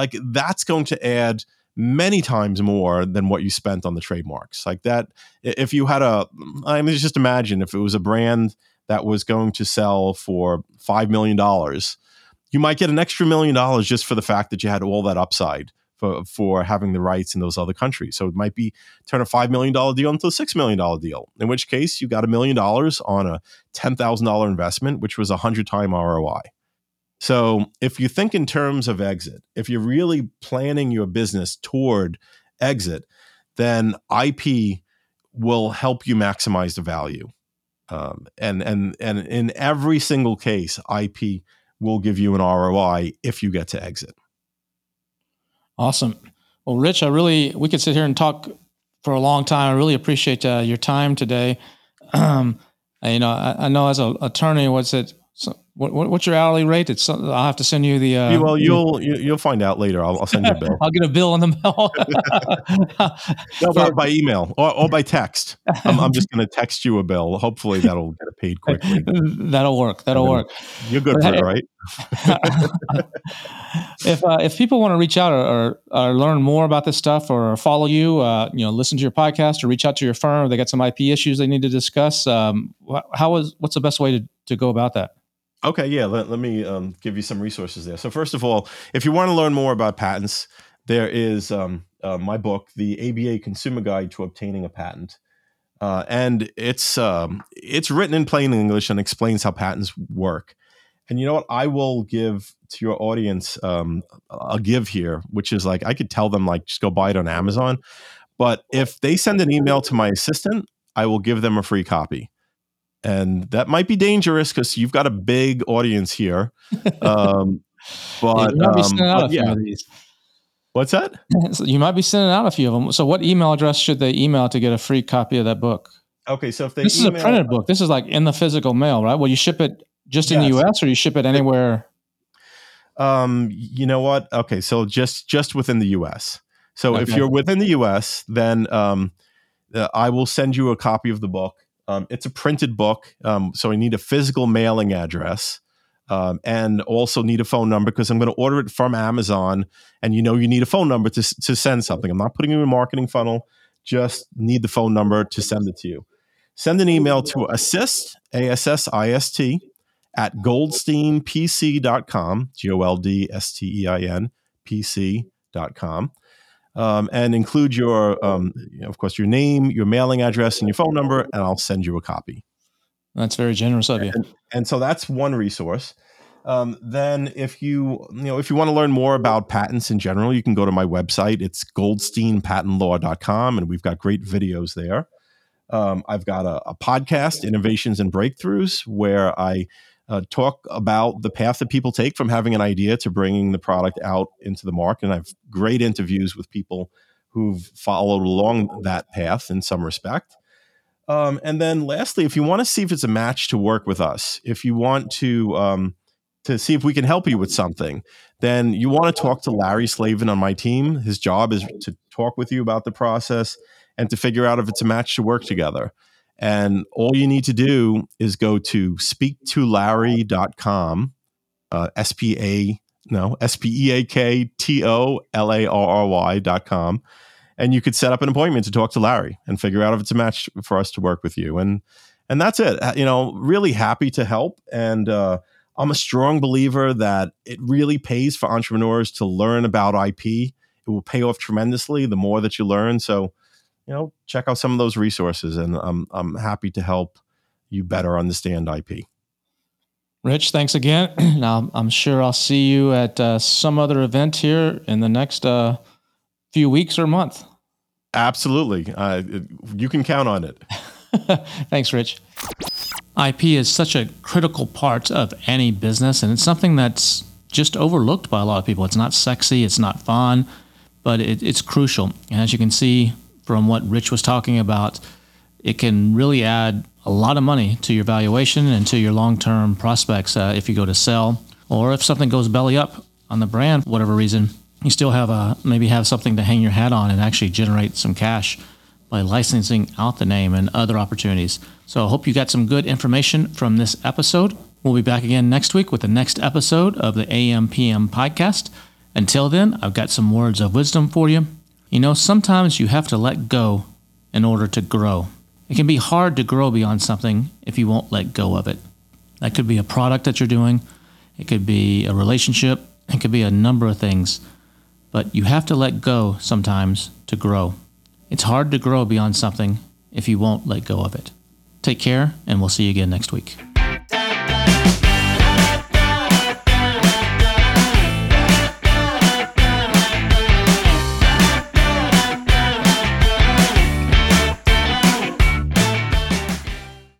like that's going to add many times more than what you spent on the trademarks. Like that, if you had a, I mean, just imagine if it was a brand that was going to sell for $5 million, you might get an extra million dollars just for the fact that you had all that upside for, for having the rights in those other countries. So it might be turn a $5 million deal into a $6 million deal, in which case you got a million dollars on a $10,000 investment, which was a 100 time ROI. So if you think in terms of exit, if you're really planning your business toward exit, then IP will help you maximize the value. Um, and and and in every single case, IP will give you an ROI if you get to exit. Awesome. Well, Rich, I really we could sit here and talk for a long time. I really appreciate uh, your time today. [CLEARS THROAT] Um, you know, I, I, know as an attorney, what's it so what, what's your hourly rate? It's I'll have to send you the. Uh, well, you'll you'll find out later. I'll, I'll send you a bill. [LAUGHS] I'll get a bill in the mail. [LAUGHS] no, [LAUGHS] by, by, email or, or by text. I'm, I'm just going to text you a bill. Hopefully, that'll get paid quickly. That'll work. That'll work. You're good but for hey, it, right? if uh, if people want to reach out or, or, or, learn more about this stuff or follow you, uh, you know, listen to your podcast or reach out to your firm, or they got some IP issues they need to discuss. Um, how is what's the best way to to go about that? Okay, yeah, let, let me um, give you some resources there. So, first of all, if you want to learn more about patents, there is um, uh, my book, The ABA Consumer Guide to Obtaining a Patent. uh, and it's um, it's written in plain English and explains how patents work. And you know what? I will give to your audience um, a give here, which is like I could tell them like just go buy it on Amazon. But if they send an email to my assistant, I will give them a free copy. And that might be dangerous because you've got a big audience here. [LAUGHS] Um, but, you might be um, out but a few yeah, of these. what's that? [LAUGHS] So you might be sending out a few of them. So, what email address should they email to get a free copy of that book? Okay, so if they This is a printed book. This is like in the physical mail, right? Well, you ship it just in Yes. the U.S. or you ship it anywhere. Um, you know what? Okay, so just just within the U.S. So if you're within the U.S., then um, uh, I will send you a copy of the book. Um, it's a printed book, um, so I need a physical mailing address, um, and also need a phone number because I'm going to order it from Amazon, and you know you need a phone number to to send something. I'm not putting you in a marketing funnel. Just need the phone number to send it to you. Send an email to assist a s s i s t at goldsteinpc.com, G O L D S T E I N, pc.com, um, and include your, um, you know, of course, your name, your mailing address, and your phone number, and I'll send you a copy. That's very generous of you. And, and so that's one resource. Um, then, if you you know if you want to learn more about patents in general, you can go to my website. It's goldsteinpatentlaw.com, and we've got great videos there. Um, I've got a, a podcast, Innovations and Breakthroughs, where I uh, talk about the path that people take from having an idea to bringing the product out into the market. And I have great interviews with people who've followed along that path in some respect. Um, and then, lastly, if you want to see if it's a match to work with us, if you want to um, to see if we can help you with something, then you want to talk to Larry Slavin on my team. His job is to talk with you about the process and to figure out if it's a match to work together. And all you need to do is go to speaktolarry.com, uh, S P A, no, S P E A K T O L A R R Y.com. And you could set up an appointment to talk to Larry and figure out if it's a match for us to work with you. And and that's it. Uh, You know, really happy to help. And uh, I'm a strong believer that it really pays for entrepreneurs to learn about IP. It will pay off tremendously the more that you learn. So, you know, check out some of those resources, and I'm I'm happy to help you better understand IP. Rich, thanks again. [CLEARS THROAT] now, I'm sure I'll see you at uh, some other event here in the next uh, few weeks or month. Absolutely, uh, you can count on it. [LAUGHS] Thanks, Rich. IP is such a critical part of any business, and it's something that's just overlooked by a lot of people. It's not sexy, it's not fun, but it, it's crucial. And as you can see from what Rich was talking about, it can really add a lot of money to your valuation and to your long term prospects uh, if you go to sell or if something goes belly up on the brand, whatever reason. You still have a maybe have something to hang your hat on and actually generate some cash by licensing out the name and other opportunities. So I hope you got some good information from this episode. We'll be back again next week with the next episode of the AMPM podcast. Until then, I've got some words of wisdom for you. You know, sometimes you have to let go in order to grow. It can be hard to grow beyond something if you won't let go of it. That could be a product that you're doing, it could be a relationship, it could be a number of things. But you have to let go sometimes to grow. It's hard to grow beyond something if you won't let go of it. Take care, and we'll see you again next week.